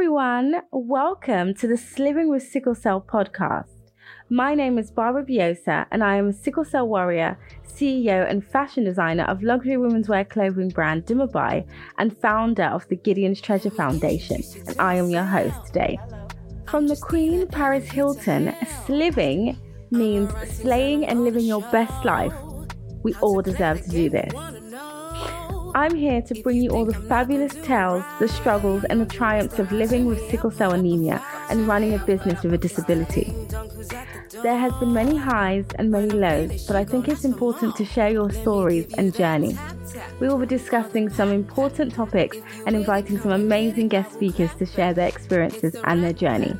everyone. Welcome to the Sliving with Sickle Cell podcast. My name is Barbara Biosa, and I am a sickle cell warrior, CEO, and fashion designer of luxury women's wear clothing brand Dumebi, and founder of the Gideon's Treasure Foundation. And I am your host today. From the Queen Paris Hilton, sliving means slaying and living your best life. We all deserve to do this. I'm here to bring you all the fabulous tales, the struggles, and the triumphs of living with sickle cell anemia and running a business with a disability. There has been many highs and many lows, but I think it's important to share your stories and journey. We will be discussing some important topics and inviting some amazing guest speakers to share their experiences and their journey.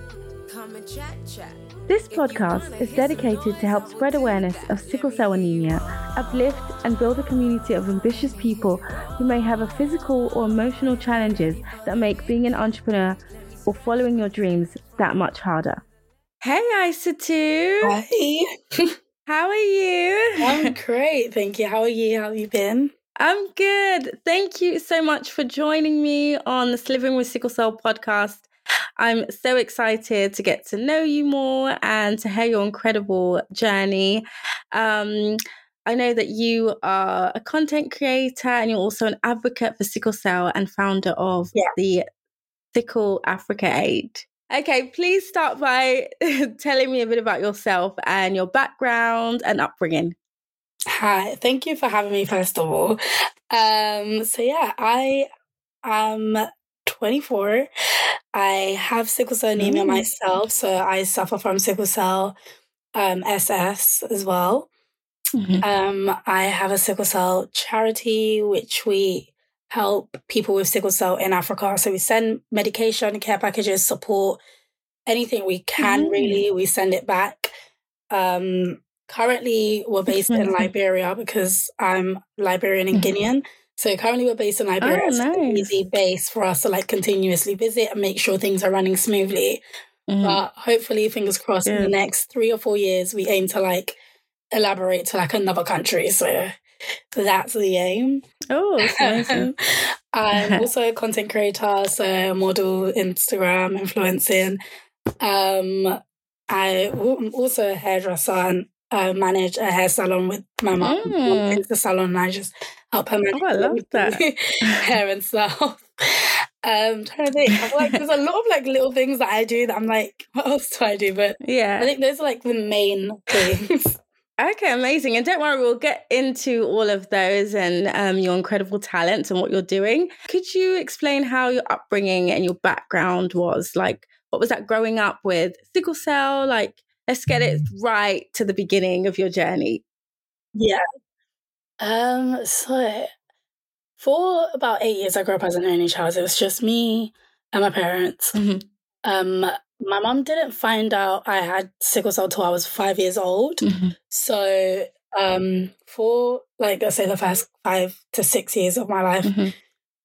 This podcast is dedicated to help spread awareness of sickle cell anemia, uplift and build a community of ambitious people who may have a physical or emotional challenges that make being an entrepreneur or following your dreams that much harder. Hey, Aisatu. Hi. How are you? I'm great, thank you. How are you? How have you been? I'm good. Thank you so much for joining me on the Sliving with Sickle Cell podcast. I'm so excited to get to know you more and to hear your incredible journey. Um, I know that you are a content creator and you're also an advocate for sickle cell and founder of Yeah. the Sickle Africa Aid. Okay, please start by telling me a bit about yourself and your background and upbringing. Hi, thank you for having me, first of all. Um, so, yeah, I am 24. I have sickle cell anemia Mm. myself, so I suffer from sickle cell um, SS as well. Um, I have a sickle cell charity, which we help people with sickle cell in Africa. So we send medication, care packages, support, anything we can Mm. really, we send it back. Um, currently, we're based in. Liberia because I'm Liberian and Mhm. Guinean. So currently we're based in Liberia. Oh, It's an easy base for us to like continuously visit and make sure things are running smoothly. Mhm. But hopefully, fingers crossed, in the next three or four years, we aim to like elaborate to like another country. So that's the aim. Oh, amazing. I'm also a content creator, so model, Instagram, influencing. Um, I am also a hairdresser and I manage a hair salon with my mum. Mm. It's the salon, and I just help her manage Oh, I love everything, hair and stuff. Um, trying to think, I'm like, there's a lot of like little things that I do that I'm like, what else do I do? But yeah, I think those are like the main things. Okay, amazing. And don't worry, we'll get into all of those and um, your incredible talents and what you're doing. Could you explain how your upbringing and your background was? Like, what was that growing up with sickle cell? Like, let's get it right to the beginning of your journey. Yeah. Um, so for about eight years I grew up as an only child. It was just me and my parents. Mhm. Um my mom didn't find out I had sickle cell till I was five years old. Mhm. So um for like let's say the first five to six years of my life, Mhm.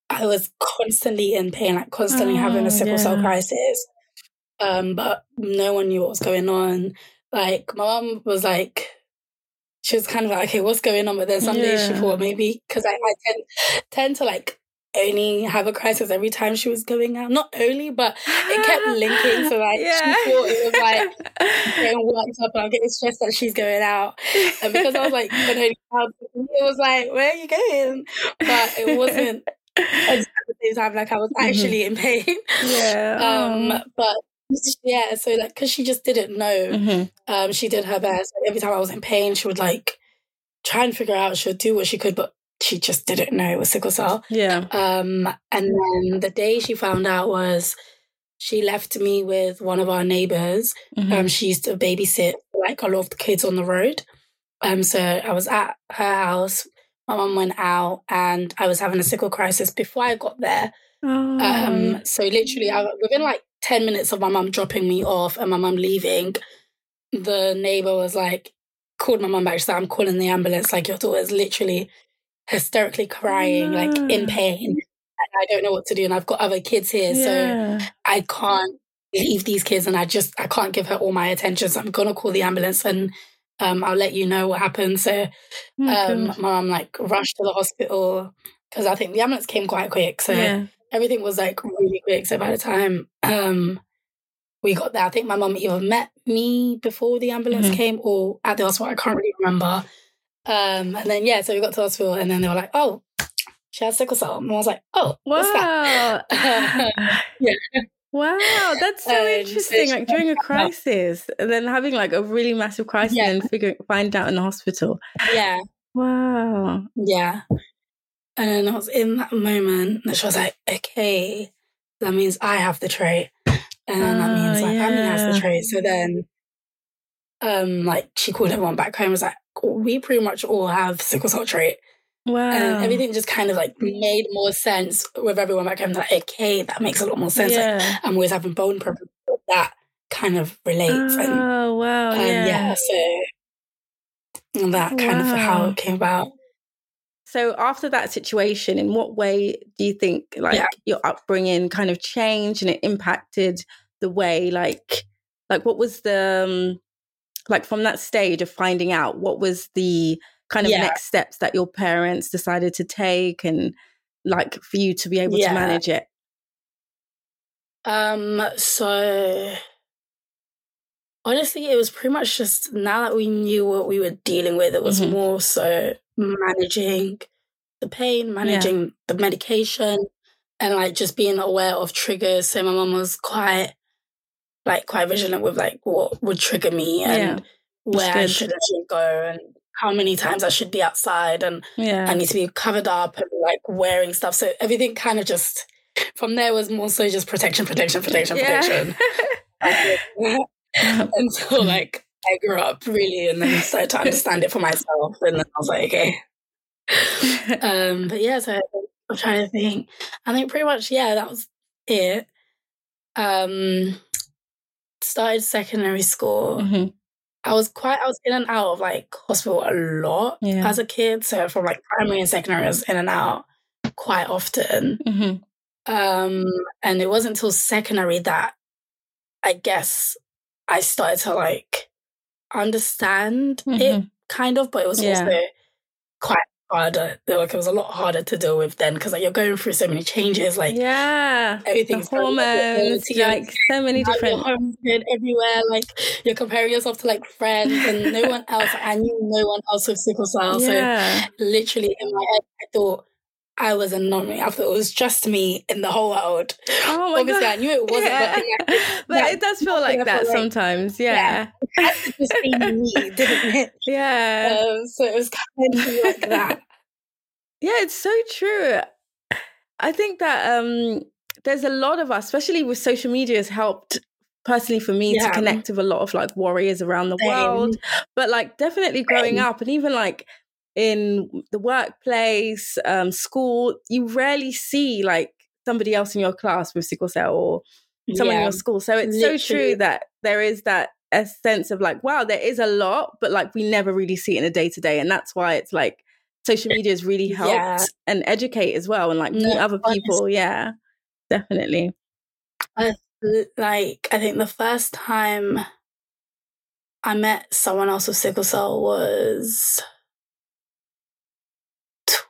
I was constantly in pain, like constantly having Oh, a sickle cell crisis. Um, but no one knew what was going on. Like my mom was like, she was kind of like, okay, what's going on? But then some days she Yeah. thought maybe because I, I tend tend to like only have a crisis every time she was going out. Not only, but it kept linking. So like Yeah. she thought it was like getting worked up and I'm getting stressed that she's going out. And because I was like an only child, it was like, where are you going? But it wasn't at the same time like I was Mhm. actually in pain. yeah. Um, oh. but yeah, so like because she just didn't know, Mhm. um, she did her best. Every time I was in pain, she would like try and figure out. She would do what she could, but she just didn't know it was sickle cell. Yeah. Um, and then the day she found out was she left me with one of our neighbors. Mhm. Um, she used to babysit like a lot of the kids on the road. Um, so I was at her house. My mum went out, and I was having a sickle crisis before I got there. Oh. Um, so literally, I, within like ten minutes of my mum dropping me off and my mum leaving, the neighbor was like, called my mum back. She said, "I'm calling the ambulance. Like your daughter's literally hysterically crying, like in pain, and I don't know what to do. And I've got other kids here, so. I can't leave these kids, and I just I can't give her all my attention. So I'm gonna call the ambulance and." Um, I'll let you know what happened. So Oh, um, my mum like rushed to the hospital because I think the ambulance came quite quick. So yeah. Everything was like really quick. So by the time um we got there, I think my mum either met me before the ambulance Mhm. came or at the hospital. I can't really remember. Um, and then yeah, so we got to the hospital, and then they were like, "Oh, she has sickle cell," and I was like, "Oh, what's that?" Wow. Yeah. Wow, that's so Um, interesting. Like during a crisis, and then having like a really massive crisis Yeah. and figuring find out in the hospital. Yeah, Wow. yeah. And then I was in that moment that she was like, "Okay, that means I have the trait," and then that means Oh, like Annie has the trait. So then, um, like she called everyone back home. and Was like, "We pretty much all have sickle cell trait." Wow. and everything just kind of like made more sense with everyone back home. Like, okay, that makes a lot more sense. Like, Yeah. I'm always having bone problems. That kind of relates, and, Oh wow. and yeah. yeah, so that kind of how it came about. So after that situation, in what way do you think like Yeah. your upbringing kind of changed and it impacted the way like like what was the um, like from that stage of finding out what was the kind of Yeah. next steps that your parents decided to take and like for you to be able Yeah. to manage it? Um, so honestly, it was pretty much just now that we knew what we were dealing with, it was Mhm. more so managing the pain, managing the medication, and like just being aware of triggers. So my mom was quite like quite vigilant with like what would trigger me and Yeah. where I should go and how many times I should be outside and Yeah. I need to be covered up and like wearing stuff. So everything kind of just from there was more so just protection, protection, protection, protection. Until like I grew up really and then started to understand it for myself. And then I was like, okay. Um, but yeah, so I'm trying to think. I think pretty much, yeah, that was it. Um started secondary school. Mhm. I was quite I was in and out of like hospital a lot Yeah. as a kid. So from like primary and secondary I was in and out quite often. Mhm. Um and it wasn't until secondary that I guess I started to like understand it Mhm. kind of, but it was Yeah. also quite harder. Like it was a lot harder to deal with then because like you're going through so many changes, like yeah. The everything's up, hormones, you're- like so many different hormones everywhere. Like you're comparing yourself to like friends and no one else. I knew no one else with sickle cell. Yeah. So literally in my head, I thought I was an anomaly. I thought it was just me in the whole world. Oh my Obviously, god. I knew it wasn't, Yeah. but yeah, but that- it does feel like that sometimes. Yeah. it just being me, didn't it? Yeah. Um, so it was kind of like that. Yeah, it's so true. I think that um there's a lot of us, especially with social media, has helped personally for me to connect with a lot of like warriors around the Same. world. But like definitely growing Same. up and even like in the workplace, um, school, you rarely see like somebody else in your class with sickle cell or someone in your school. So it's so true that there is that a sense of like, wow, there is a lot, but like we never really see it in a day to day. And that's why it's like social media has really helped Yeah. and educate as well and like No, meet other people. Yeah, definitely. like I think the first time I met someone else with sickle cell was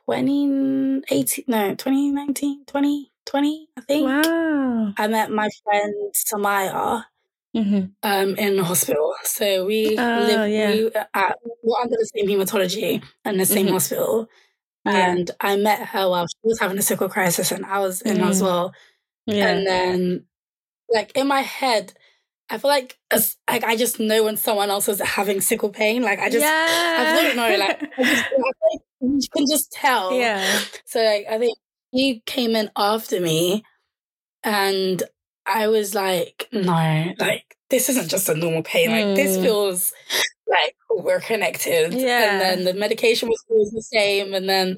2018 no 2019 2020 I think Wow. I met my friend Samaya hmm um in the hospital so we Oh, live yeah. we at, we're under the same hematology and the same Mhm. hospital Yeah. and I met her while she was having a sickle crisis and I was in as Mm. well Yeah. and then like in my head I feel like like I just know when someone else is having sickle pain like I just yeah. I don't know like I just like you can just tell yeah. so like I think he came in after me and I was like no like this isn't just a normal pain like this Mm. feels like we're connected Yeah. and then the medication was always the same and then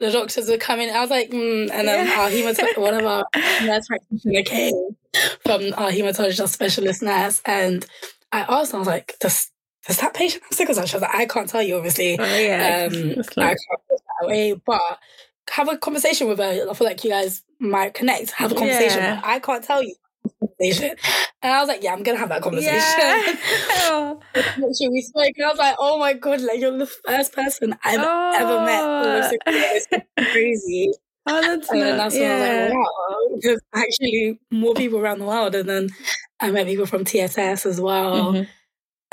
the doctors were coming I was like mm. and then Yeah. our hematologist one of our nurse practitioner came from our hematologist specialist nurse and I asked her, I was like does does that patient have sickle cell? She was like, I can't tell you, obviously. Oh, yeah. Um, I can't put that away, but have a conversation with her. I feel like you guys might connect. Have a conversation. Yeah. I can't tell you. Conversation. And I was like, yeah, I'm gonna have that conversation. yeah. Oh. Literally, we spoke, and I was like, oh my god, like you're the first person I've ever met. Oh. It's crazy. Oh, that's and then not, that's when I was like, wow, there's actually more people around the world. And then I met people from TSS as well. Mhm.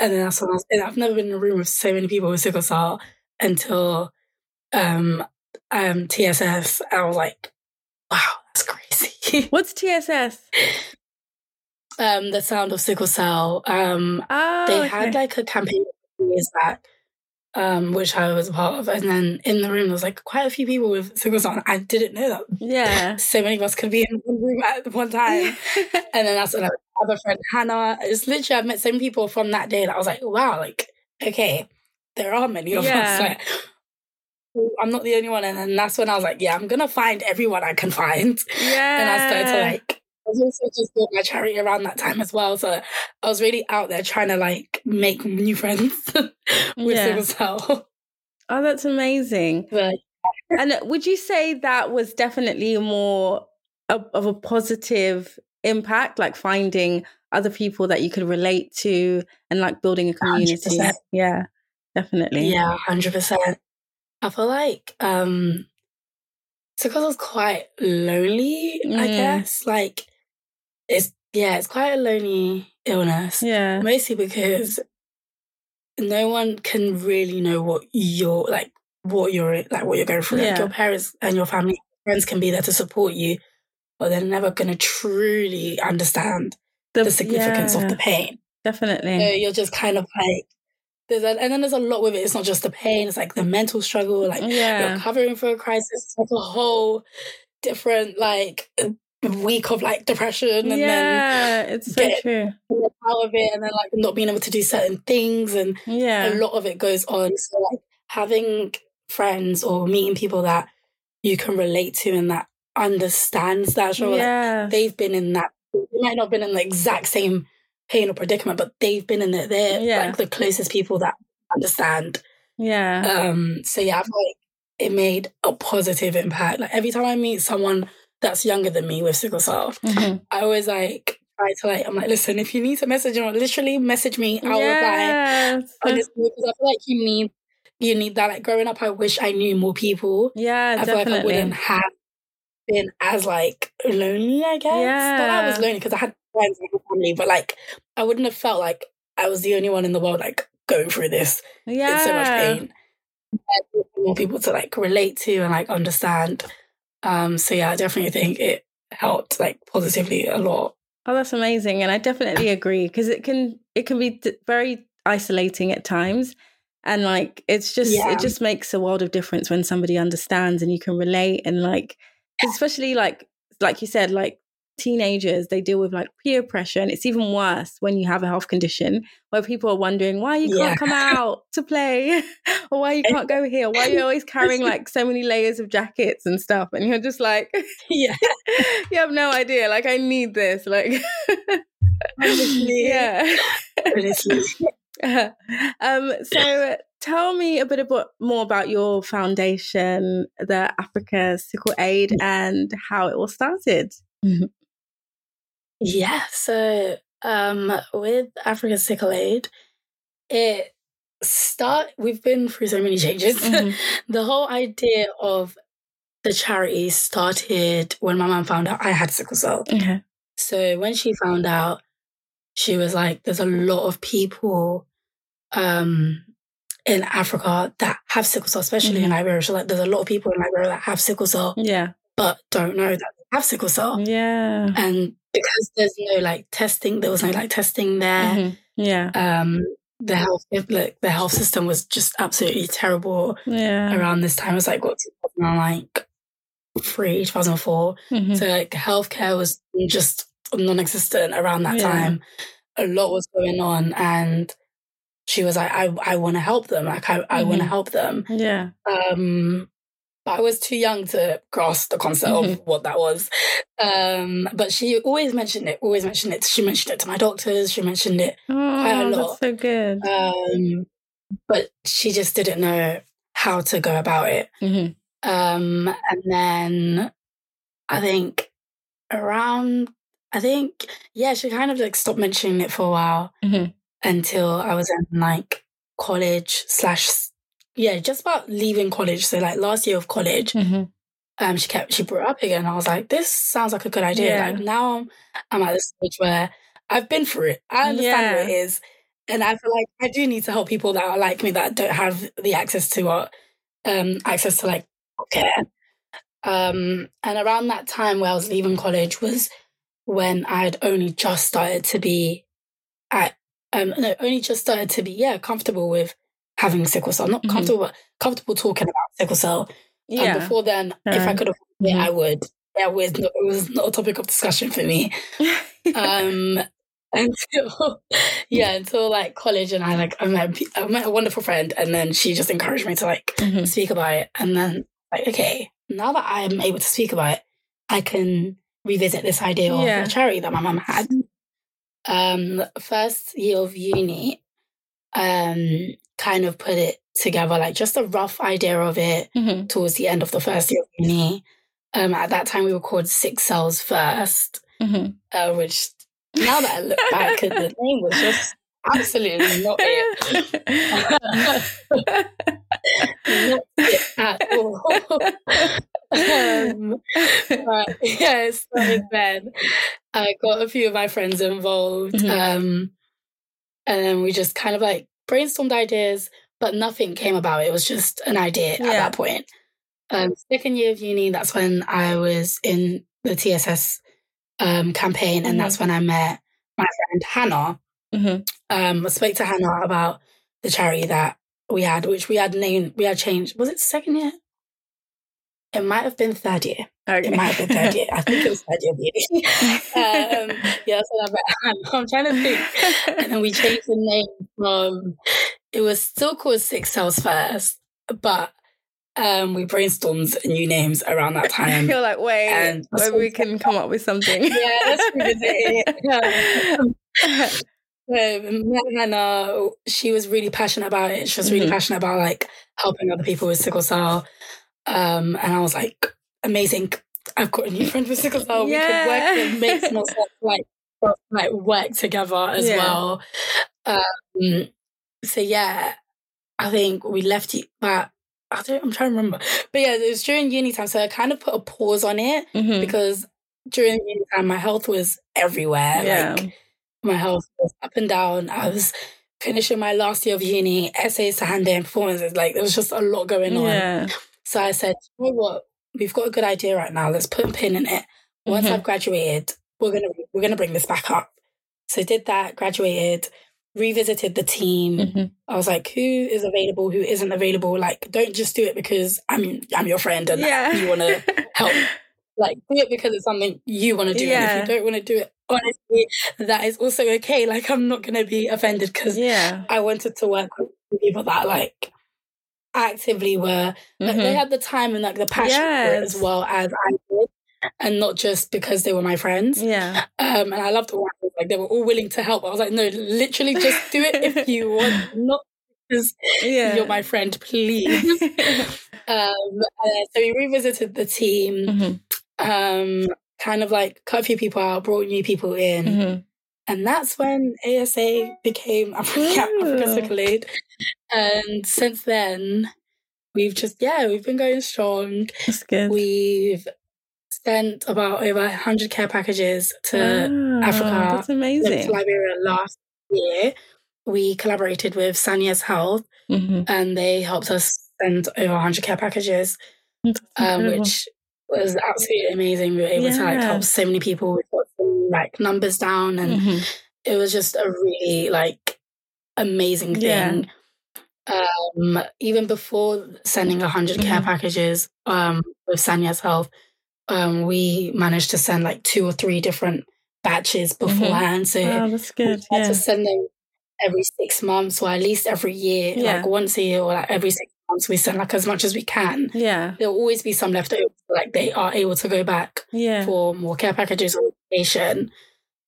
And then that's when I was, and I've never been in a room with so many people with sickle cell until um, um, TSS. I was like, wow, that's crazy. What's TSS? Um, the sound of sickle cell. Um, Oh, they okay. had like a campaign years back, um, which I was a part of. And then in the room, there was like quite a few people with sickle cell. I didn't know that yeah. so many of us could be in one room at one time. And then that's when I a friend, Hannah. It's literally, I've met so many people from that day that I was like, wow, like, okay, there are many of Yeah. us. Like, I'm not the only one. And then that's when I was like, yeah, I'm going to find everyone I can find. yeah. And I started to like, was also just doing my charity around that time as well. So I was really out there trying to like make new friends with Yeah. Oh, that's amazing. But And would you say that was definitely more of, of a positive impact, like finding other people that you could relate to and like building a community? 100%. Yeah, definitely. Yeah, hundred percent. I feel like um because I was quite lonely, I Mm. guess. Like it's yeah, it's quite a lonely illness. Yeah. Mostly because no one can really know what you're like what you're like what you're going through. Yeah. Like your parents and your family friends can be there to support you, but they're never gonna truly understand the, significance of the pain. Definitely. So you're just kind of like there's a, and then there's a lot with it. It's not just the pain; it's like the mental struggle. Like yeah. you're covering for a crisis. It's like a whole different like week of like depression, and then yeah, it's so true. out of it, and then like not being able to do certain things, and Yeah. a lot of it goes on. So like having friends or meeting people that you can relate to and that understands that struggle. like, Yeah. they've been in that. They might not have been in the exact same pain or predicament, but they've been in it. They're Yeah. like the closest people that understand. yeah. Um, so yeah, I feel like it made a positive impact. Like every time I meet someone that's younger than me with sickle cell, Mhm. I was like try to like I'm like, listen, if you need to message or literally message me, I'll reply. Yes. Honestly, because I feel like you need you need that. Like growing up, I wish I knew more people. Yeah, I feel like I wouldn't have been as like lonely, I guess. Not that I was lonely because I had friends and family, but like I wouldn't have felt like I was the only one in the world like going through this yeah. in so much pain. I More people to like relate to and like understand. Um, so yeah, I definitely think it helped like positively a lot. Oh, that's amazing, and I definitely agree because it can it can be d- very isolating at times, and like it's just Yeah. it just makes a world of difference when somebody understands and you can relate and like especially like like you said like teenagers they deal with like peer pressure and it's even worse when you have a health condition where people are wondering why you Yeah. can't come out to play or why you can't go here why you're always carrying like so many layers of jackets and stuff and you're just like yeah, you have no idea. Like, I need this. Like, Honestly. yeah. honestly. um, so tell me a bit about, more about your foundation, the Africa Sickle Aid, and how it all started. Yeah, so um with Africa Sickle Aid, it start we've been through so many changes. Mhm. the whole idea of the charity started when my mum found out I had sickle cell. Okay. So when she found out, she was like, there's a lot of people um in Africa that have sickle cell, especially in Mhm. Liberia. She's like, there's a lot of people in Liberia that have sickle cell, Yeah. but don't know that they have sickle cell. Yeah. And because there's no like testing, there was no like testing there. Mhm. Yeah. Um, the health, like the health system was just absolutely terrible Yeah. around this time. It was like what 2003, 2004. Mhm. So like healthcare was just non-existent around that Yeah. time. A lot was going on, and she was like, "I I want to help them. Like I I want to help them." Yeah. Um, I was too young to grasp the concept of Mhm. what that was. Um, but she always mentioned it. Always mentioned it. She mentioned it to my doctors. She mentioned it. Quite a Oh, lot. that's so good. Um, but she just didn't know how to go about it. Mhm. Um, and then I think around, I think, yeah, she kind of like stopped mentioning it for a while Mhm. until I was in like college slash, yeah, just about leaving college. So like last year of college, Mhm. um, she kept she brought it up again. I was like, this sounds like a good idea. Yeah. Like now I'm, I'm at the stage where I've been through it. I understand what it is, And I feel like I do need to help people that are like me that don't have the access to what um access to like care. Um and around that time where I was leaving college was when I had only just started to be at um no, only just started to be, yeah, comfortable with having sickle cell. Not Mhm. comfortable, comfortable talking about sickle cell. And Yeah. before then, if I could have, yeah. I would. Yeah, it was, not, it was not a topic of discussion for me. Um, until yeah, until like college, and I like I met I met a wonderful friend, and then she just encouraged me to like Mhm. speak about it, and then like okay, now that I'm able to speak about it, I can revisit this idea of Yeah. a charity that my mum had. Um, first year of uni, um, kind of put it together, like just a rough idea of it Mhm. towards the end of the first year of uni. Um, at that time, we recorded six cells first, Mhm. uh, which now that I look back, the name was just absolutely not it. not it at all. um, but yeah, it started then. I got a few of my friends involved. Mhm. Um, and then we just kind of like brainstormed ideas, but nothing came about. It was just an idea at that point. Um, second year of uni, that's when I was in the TSS um, campaign, and Mhm. that's when I met my friend Hannah. Mhm. Um, I spoke to Hannah about the charity that we had, which we had named, we had changed. Was it second year? It might have been third year. Okay. It might have been third year. I think it was third year um, yeah, so I met Hannah. I'm trying to think. And then we changed the name from, it was still called Six Cells First, but um, we brainstormed new names around that time. You're like, wait, And- maybe we can come up with something. yeah, let's revisit it. Um, um, Hannah, she was really passionate about it. She was really Mhm. passionate about like helping other people with sickle cell. Um, and I was like, amazing. I've got a new friend with sickle cell. We can work and make more sense, like, for like work together as Yeah. well. Um, so yeah, I think we left it, but I don't, I'm trying to remember. But yeah, it was during uni time, so I kind of put a pause on it Mhm. because during uni time, my health was everywhere. Yeah. Like my health was up and down. I was finishing my last year of uni, essays to hand in, performances. Like there was just a lot going on. Yeah. So I said, you know what? We've got a good idea right now. Let's put a pin in it. Once Mhm. I've graduated, we're gonna we're gonna bring this back up. So I did that, graduated, revisited the team. Mhm. I was like, who is available, who isn't available? Like, don't just do it because I'm I'm your friend and Yeah. you wanna help. Like, do it because it's something you want to do. And Yeah. if you don't want to do it, honestly, that is also okay. Like, I'm not gonna be offended because Yeah. I wanted to work with people that like actively were like they Mhm. had the time and like the passion for it as well as I did, and not just because they were my friends. Yeah. Um, and I loved all like they were all willing to help. I was like, no, literally, just do it if you want, not because Yeah. you're my friend, please. um, uh, so we revisited the team, Mhm. um, kind of like cut a few people out, brought new people in. Mhm. And that's when ASA became Africa, Africa Aid. And since then, we've just, yeah, we've been going strong. That's good. We've sent about over 100 care packages to Wow, Africa, That's to amazing. Liberia last year. We collaborated with Sanya's Health Mhm. and they helped us send over 100 care packages, um, which was absolutely amazing. We were able to like help so many people. We got some like numbers down and Mhm. it was just a really like amazing Yeah. thing. Um, even before sending 100 care Mhm. packages um, with Sanya's Health, um, we managed to send like two or three different batches beforehand. So Oh, that's good. we had Yeah. to send them every six months or at least every year, Yeah. like once a year or like every six We send like as much as we can. Yeah. There'll always be some left over, like they are able to go back Yeah. for more care packages or education.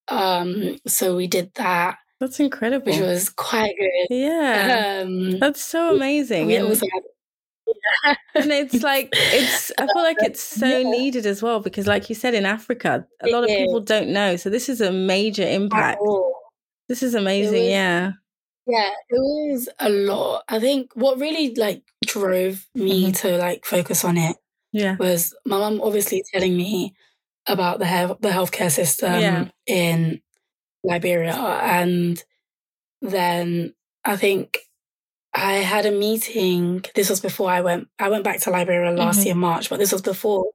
Um, so we did that, That's incredible. which was quite good. yeah. Um, That's so amazing. And, also had and it's like it's I feel like it's so Yeah. needed as well because like you said in Africa, a It lot of people don't know. So this is a major impact. This is amazing, was- yeah. Yeah, it was a lot. I think what really like drove me Mhm. to like focus on it Yeah. was my mum obviously telling me about the health the healthcare system Yeah. in Liberia, and then I think I had a meeting. This was before I went. I went back to Liberia last Mhm. year March, but this was before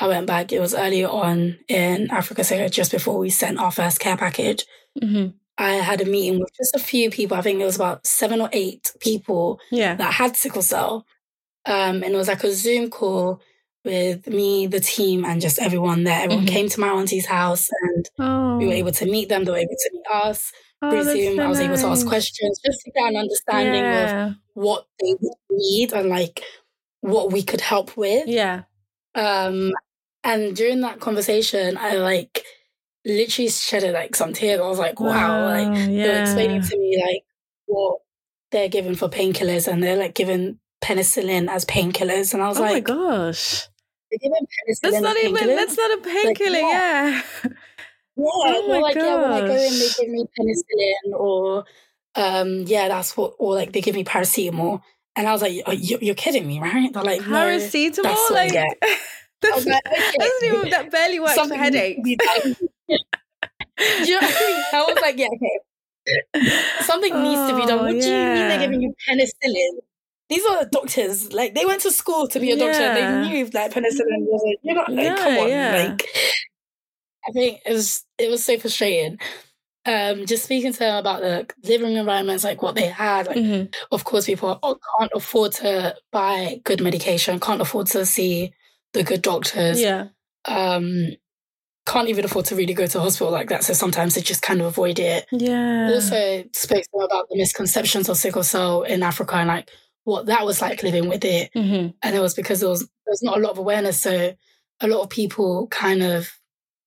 I went back. It was earlier on in Africa, so just before we sent our first care package. hmm I had a meeting with just a few people. I think it was about seven or eight people Yeah. that had sickle cell. Um, and it was like a Zoom call with me, the team, and just everyone there. Everyone Mhm. came to my auntie's house and Oh. we were able to meet them. They were able to meet us oh, through Zoom. so I was able to ask questions just to get an understanding of what they need and like what we could help with. Yeah. Um, and during that conversation, I like literally shedded like some tears. I was like, wow, like Wow, they were explaining to me like what they're given for painkillers and they're like given penicillin as painkillers. And I was Oh my like, gosh. they're given penicillin That's not even that's not a painkiller, yeah. Yeah, Oh they're my like, yeah, when I go in, they give me penicillin or, um, yeah, that's what, or like they give me paracetamol. And I was like, "Are you- you're kidding me, right? They're like, no, Paracetamol, that's what I like. I that's, was like, okay. that's even, that barely works for Something to headaches. Be you know I mean? I was like, yeah, okay. Something needs to be done. Oh, What do you mean they're giving you penicillin? These are doctors. Like they went to school to be a doctor. They knew like penicillin was a, you're not like, Yeah, come on. yeah. Like I think it was it was so frustrating. Um, just speaking to them about the living environments, like what they had. Like, Mhm. of course, people oh, can't afford to buy good medication, can't afford to see the good doctors Yeah. um can't even afford to really go to hospital like that so sometimes they just kind of avoid it Yeah. also spoke about the misconceptions of sickle cell in africa and like what that was like living with it hmm and it was because there was there was not a lot of awareness so a lot of people kind of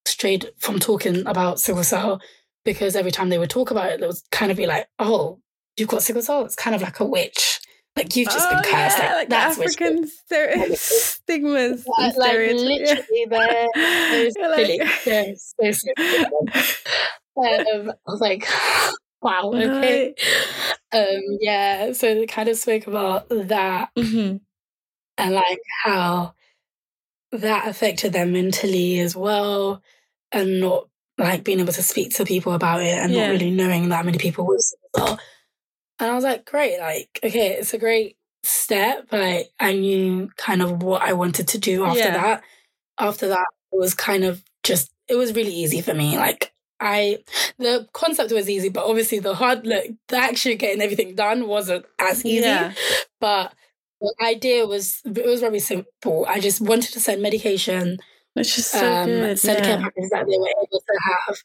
strayed from talking about sickle cell because every time they would talk about it, they would kind of be like, "Oh, you've got sickle cell. It's kind of like a witch. Like you've just been Oh, cursed. yeah, like, that's witch." African stere- stigmas. Like, like literally, they're, they're like- They're so silly. um, I was like, "Wow, okay." Um, yeah. So they kind of spoke about that Mhm. and like how that affected them mentally as well and not like being able to speak to people about it and Yeah. not really knowing that many people cell. And I was like, great, like, okay, it's a great step. Like I knew kind of what I wanted to do after Yeah. that. After that, it was kind of just it was really easy for me. Like I the concept was easy, but obviously the hard look, the actually getting everything done wasn't as easy Yeah. but the idea was it was very simple. I just wanted to send medication, Which is so um, good. send care packages that they were able to have,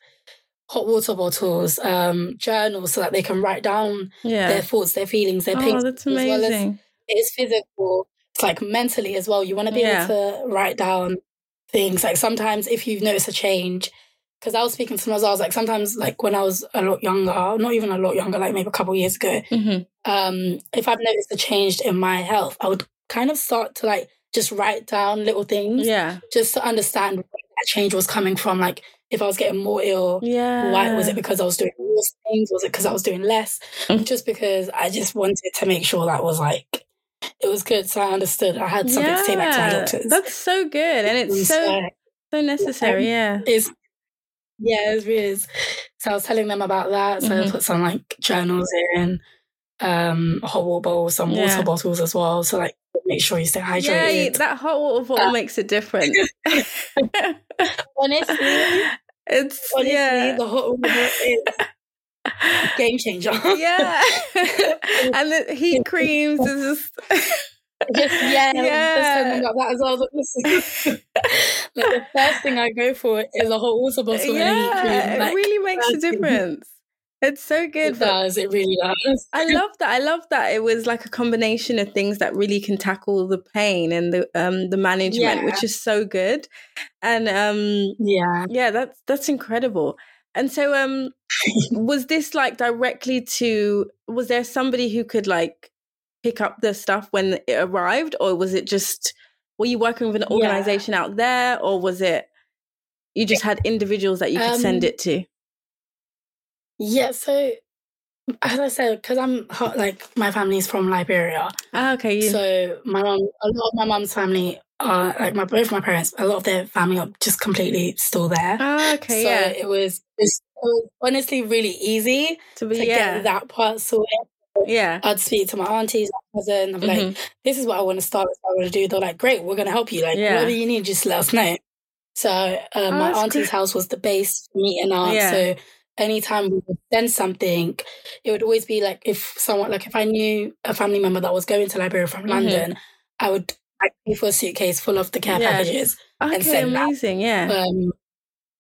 hot water bottles, um, journals so that they can write down yeah. their thoughts, their feelings, their Oh, pains, that's as well as amazing. it is physical. It's like mentally as well. You want to be Yeah. able to write down things. Like sometimes if you've noticed a change, because I was speaking to someone, I was like, sometimes like when I was a lot younger, not even a lot younger, like maybe a couple of years ago, hmm um, if I've noticed a change in my health, I would kind of start to like just write down little things Yeah. just to understand where that change was coming from. Like if I was getting more ill, Yeah. why was it because I was doing more things? Was it because I was doing less? Mm. Just because I just wanted to make sure that was like it was good. So I understood I had something to say back to my doctors. That's so good. And it's so so so necessary. Yeah. it's yeah, it is. So I was telling them about that. So I Mhm. put some like journals in, um, hot water bottles, some Yeah. water bottles as well. So like make sure you stay hydrated. Yeah, that hot water bottle Uh, makes a difference. honestly, it's honestly, yeah. the hot water is game changer. yeah. and the heat creams is just Just yeah, Yeah. just telling them about that as well. Like, listen, like the first thing I go for is a hot water bottle and a heat yeah, cream. it really makes a difference. It's so good. it does. It really does. I love that. I love that it was like a combination of things that really can tackle the pain and the um the management, Yeah. which is so good. And um Yeah. yeah, that's that's incredible. And so um was this like directly to was there somebody who could like pick up the stuff when it arrived or was it just were you working with an Yeah. organization out there or was it you just had individuals that you could send Um, it to? Yeah, so as I said, because I'm like my family's from Liberia, Ah, okay. You, so my mom, a lot of my mom's family are like my both my parents, a lot of their family are just completely still there. Oh, okay, so yeah. it was it was honestly really easy To be to yeah. get that part sorted. Yeah. I'd speak to my aunties, my cousin, I'm Mhm. like, this is what I want to start, this what I want to do. They're like, great, we're gonna help you. Like Yeah. whatever you need, just let us know. So uh, my auntie's great. house was the base meeting up. Yeah. So anytime we would send something, it would always be like if someone like if I knew a family member that was going to Liberia from Mhm. London, I would like pay for a suitcase full of the care Yeah. packages. Okay, send that. amazing. Yeah. Um,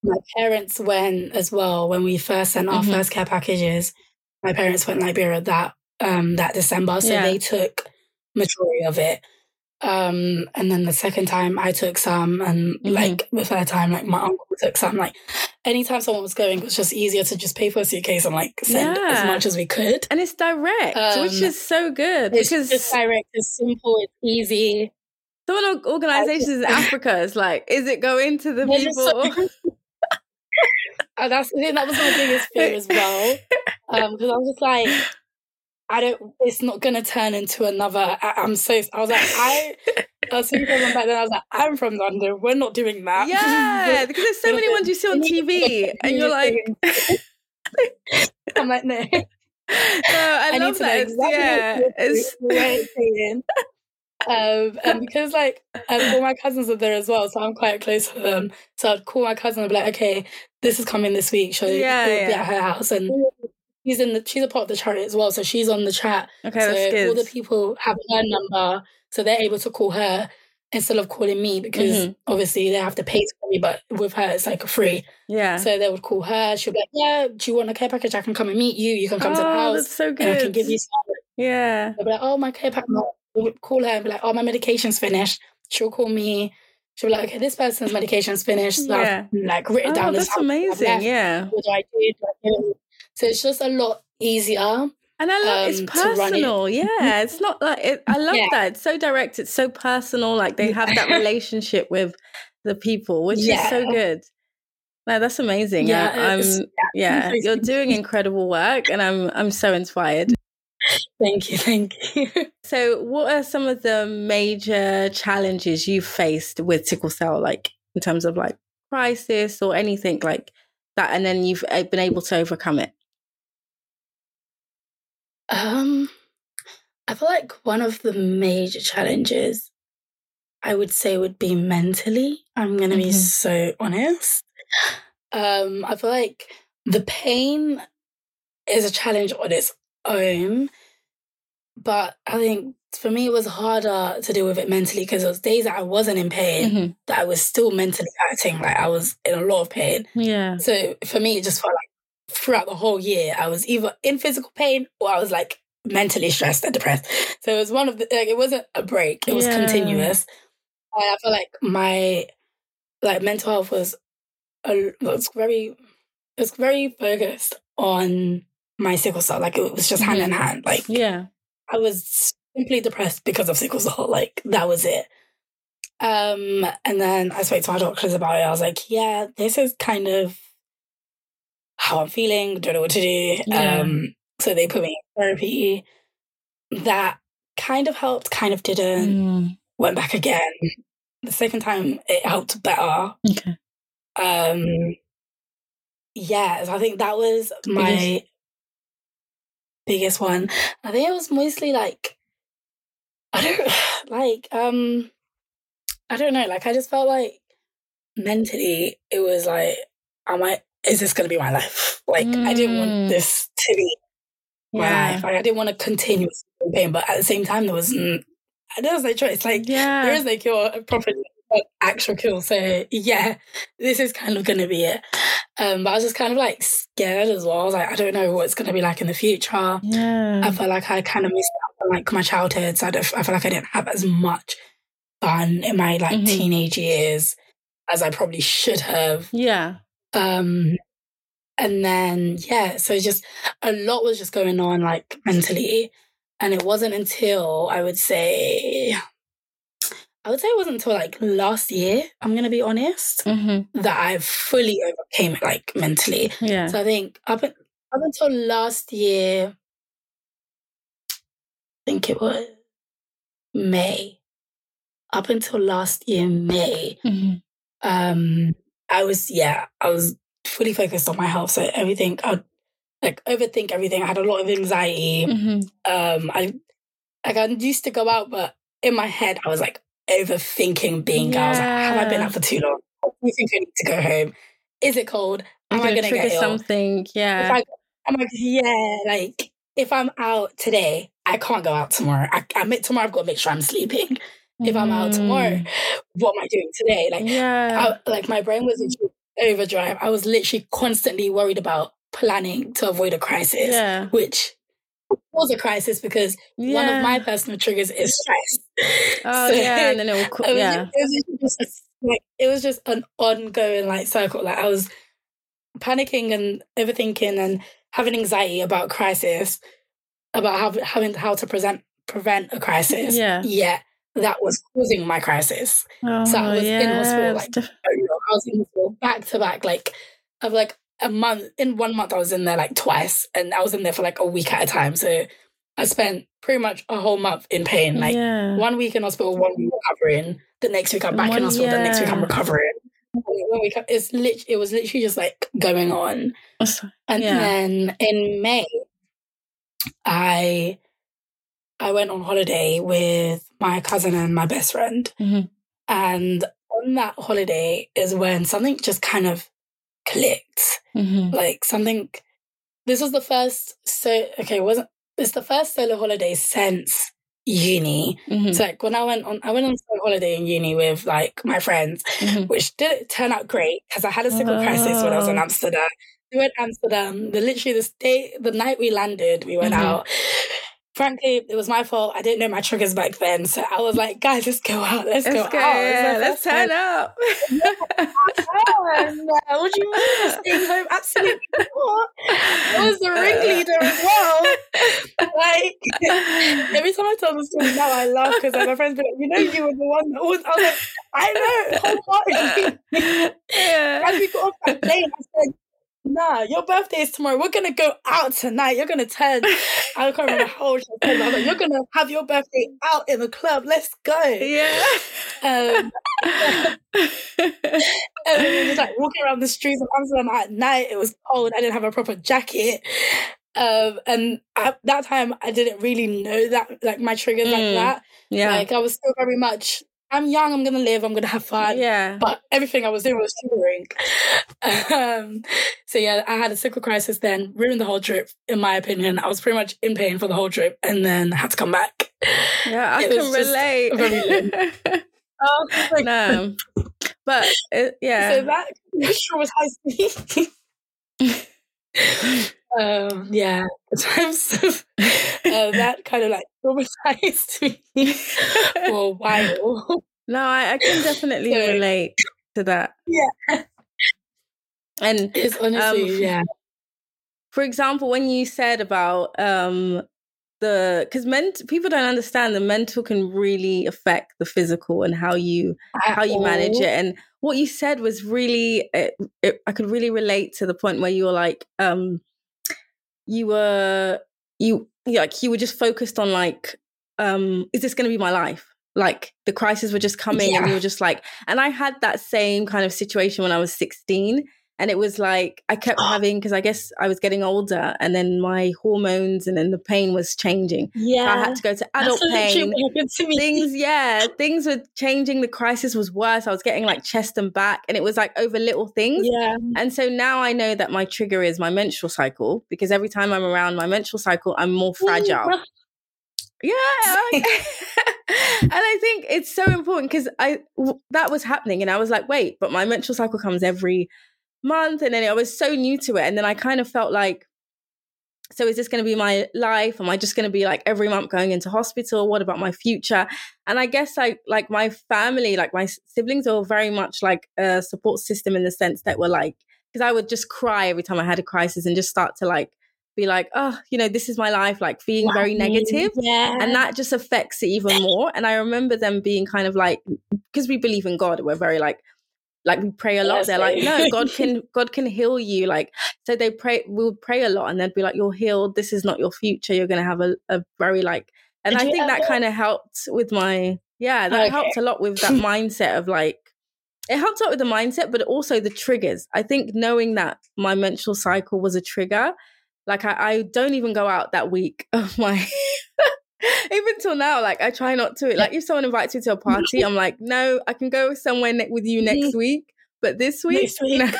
my parents went as well when we first sent our Mhm. first care packages. My parents went to Liberia that um that December, so Yeah. they took majority of it. Um, and then the second time I took some, and Mhm. like the third time, like my uncle took some. Like anytime someone was going, it was just easier to just pay for a suitcase and like send Yeah. as much as we could. and it's direct, which Um, is so good It's because just direct, it's simple, it's easy. some of the organizations in Africa is like, is it going to the They're people? so- And that's that was my biggest fear as well. Um, because I was just like, I don't. It's not gonna turn into another. I, I'm so. I was like, I. As soon as I went back then, I was like, I'm from London. We're not doing that. yeah, because there's so many ones you see on TV, and you're like, I'm like, no. no, I, I, need love that. Exactly yeah, it's it's. Um, and because like um, all my cousins are there as well, so I'm quite close to them. So I'd call my cousin and be like, "Okay, this is coming this week. She'll Yeah, be at her house." And she's in the she's a part of the charity as well, so she's on the chat. okay. so That's good. all the people have her number, so they're able to call her instead of calling me because Mhm. obviously they have to pay to call me, but with her it's like free. yeah. So they would call her. She'll be like, "Yeah, do you want a care package? I can come and meet you. You can come oh, to the house, that's so and I can give you some." yeah. They'll be like, "Oh, my care package." We would call her and be like, "Oh, my medication's finished." She'll call me. She'll be like, "Okay, this person's medication's finished." So Yeah. I've like written Oh, down that's amazing. Yeah. What do I do? Do I? So it's just a lot easier. And I love it's um, to run it. personal. Yeah, it's not like it, I love Yeah. that. It's so direct. It's so personal. Like they have that relationship with the people, which is so good. No, that's amazing. Yeah, Yeah, I'm. Yeah, you're doing incredible work, and I'm. I'm so inspired. Thank you, thank you. So, what are some of the major challenges you faced with sickle cell, like in terms of like crisis or anything like that, and then you've uh, been able to overcome it? Um, I feel like one of the major challenges I would say would be mentally. I'm gonna be Mhm. so honest. Um, I feel like the pain is a challenge on its own, but I think for me it was harder to deal with it mentally because it was days that I wasn't in pain Mhm. that I was still mentally acting like I was in a lot of pain. Yeah. So for me, it just felt like throughout the whole year, I was either in physical pain or I was like mentally stressed and depressed. So it was one of the like it wasn't a break; it was Yeah. continuous. And I feel like my like mental health was a, was very it was very focused on my sickle cell. Like it was just hand in hand. Like Yeah. I was simply depressed because of sickle cell. Like that was it. Um, and then I spoke to my doctors about it. I was like, yeah, this is kind of how I'm feeling. Don't know what to do. Yeah. Um, so they put me in therapy. That kind of helped, kind of didn't. Mm, Went back again. The second time it helped better. okay. Um, yeah, so I think that was my biggest one. I think it was mostly like I don't like um I don't know, like I just felt like mentally it was like am I is this gonna be my life? Like I didn't Mm. want this to be my Yeah. life. Like, I didn't want to continue in pain, but at the same time there was n- there was no choice. Like Yeah. there is no cure, a proper like, actual cure. So yeah, this is kind of gonna be it. Um, but I was just kind of like scared as well. I was like, I don't know what it's gonna be like in the future. yeah. I felt like I kind of missed out on like my childhood. So I, don't, I feel like I didn't have as much fun in my like Mhm. teenage years as I probably should have. yeah. Um, and then yeah, so just a lot was just going on like mentally, and it wasn't until I would say, I would say it wasn't until like last year. I'm gonna be honest hmm that I fully overcame it like mentally. Yeah. So I think up up until last year, I think it was May. up until last year May, mm-hmm. um, I was yeah, I was fully focused on my health. So everything I'd like overthink everything. I had a lot of anxiety. Mm-hmm. Um, I like I used to go out, but in my head I was like overthinking being yeah. I was like, have I been out for too long? Do you think I need to go home? Is it cold? Am I going to get Ill? something? Yeah. I, I'm like, yeah, like if I'm out today, I can't go out tomorrow. I, I admit tomorrow I've got to make sure I'm sleeping. If I'm out tomorrow, mm. what am I doing today? Like, yeah. I, like my brain was in overdrive. I was literally constantly worried about planning to avoid a crisis, yeah. which was a crisis because yeah. one of my personal triggers is stress. Oh so yeah, and then it will, it was, yeah. It was, just, like, it was just an ongoing like cycle. Like I was panicking and overthinking and having anxiety about crisis, about how, having how to present prevent a crisis. Yeah, yeah, that was causing my crisis. Oh, so I was yeah, in hospital, like I was in hospital back to back, like of like a month. In one month, I was in there like twice, and I was in there for like a week at a time. So I spent pretty much a whole month in pain. Like yeah. one week in hospital, one week recovering. The next week I'm back one, in hospital. Yeah. The next week I'm recovering. When we it's lit, it was literally just like going on. And yeah. then in May, I I went on holiday with my cousin and my best friend. Mm-hmm. And on that holiday is when something just kind of clicked. Mm-hmm. Like something this was the first so okay, it wasn't it's the first solo holiday since uni. Mm-hmm. So like when I went on I went on a holiday in uni with like my friends, mm-hmm. which didn't turn out great because I had a sickle oh. crisis when I was in oh. Amsterdam. We went to Amsterdam. The literally the day the night we landed, we went mm-hmm. out frankly, it was my fault. I didn't know my triggers back then. So I was like, guys, let's go out. Let's, let's go, go, out. Yeah, let's turn up. what do you mean? Staying home? Absolutely not. I was the ringleader as well. like, every time I tell the story now, I laugh because my friends be like, you know, you were the one that was, I was like, I know, wholeheartedly. yeah. As we got off that plane, I said, nah, your birthday is tomorrow. We're gonna go out tonight. You're gonna turn. I can't remember how old she was. I was like, you're gonna have your birthday out in the club. Let's go. Yeah. Um, and we were just like walking around the streets of Amsterdam at night. It was cold. I didn't have a proper jacket. Um, and at that time, I didn't really know that, like my triggers mm. like that. Yeah. Like I was still very much I'm young, I'm gonna live, I'm gonna have fun. Yeah. But everything I was doing was tutoring. um, so yeah, I had a sickle crisis then, ruined the whole trip, in my opinion. I was pretty much in pain for the whole trip and then had to come back. Yeah, I it can relate. oh, like, no. But it, yeah. So that was high me. um, yeah, times of uh, that kind of like traumatized me for a while. No, I, I can definitely so, relate to that. Yeah. And it's honestly, um, yeah. For example, when you said about um the because men people don't understand the mental can really affect the physical and how you At how you all. manage it and what you said was really it, it, i could really relate to the point where you were like um you were you like you were just focused on like um is this going to be my life like the crises were just coming yeah. and you were just like and i had that same kind of situation when i was 16 and it was like i kept having because i guess i was getting older and then my hormones and then the pain was changing. Yeah so i had to go to adult pain. Things yeah things were changing. The crisis was worse. I was getting like chest and back and it was like over little things. Yeah. And so now i know that my trigger is my menstrual cycle because every time i'm around my menstrual cycle i'm more fragile. Ooh, yeah and i think it's so important because i that was happening and i was like wait but my menstrual cycle comes every month and then I was so new to it and then I kind of felt like so is this going to be my life am i just going to be like every month going into hospital what about my future and i guess like like my family like my siblings are very much like a support system in the sense that we're like because i would just cry every time i had a crisis and just start to like be like oh you know this is my life like being wow. very negative yeah. and that just affects it even more and i remember them being kind of like because we believe in god we're very like like we pray a lot yes, they're like no god can god can heal you like so they pray we'll pray a lot and they'd be like you're healed this is not your future you're gonna have a, a very like and Did i think that kind of helped with my Yeah, that okay. helped a lot with that mindset of like it helped out with the mindset, but also the triggers. I think knowing that my menstrual cycle was a trigger, like I, I don't even go out that week of my even till now, like I try not to. Like if someone invites me to a party, I'm like, no, I can go somewhere ne- with you next week, but this week, week. No.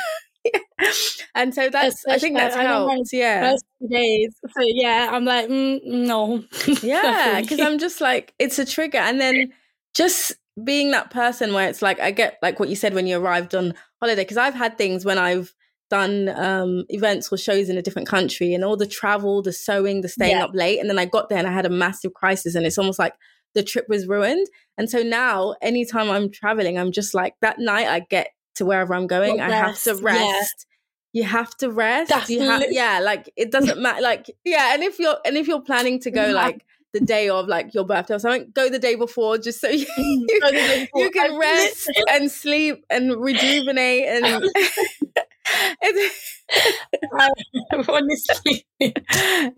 and so that's Especially, I think that's I helped. Yeah, first days. So yeah, I'm like, mm, no. yeah, because I'm just like, it's a trigger, and then just being that person where it's like I get like what you said when you arrived on holiday because I've had things when I've done um, events or shows in a different country and all the travel, the sewing, the staying yeah. up late, and then I got there and I had a massive crisis and it's almost like the trip was ruined. And so now, anytime I'm traveling, I'm just like that night I get to wherever I'm going, I have to rest. Yeah. You have to rest. Have, yeah, like it doesn't matter. Like, yeah, and if you're and if you're planning to go like the day of like your birthday or something, go the day before just so you, you, you can rest and sleep and rejuvenate and honestly it,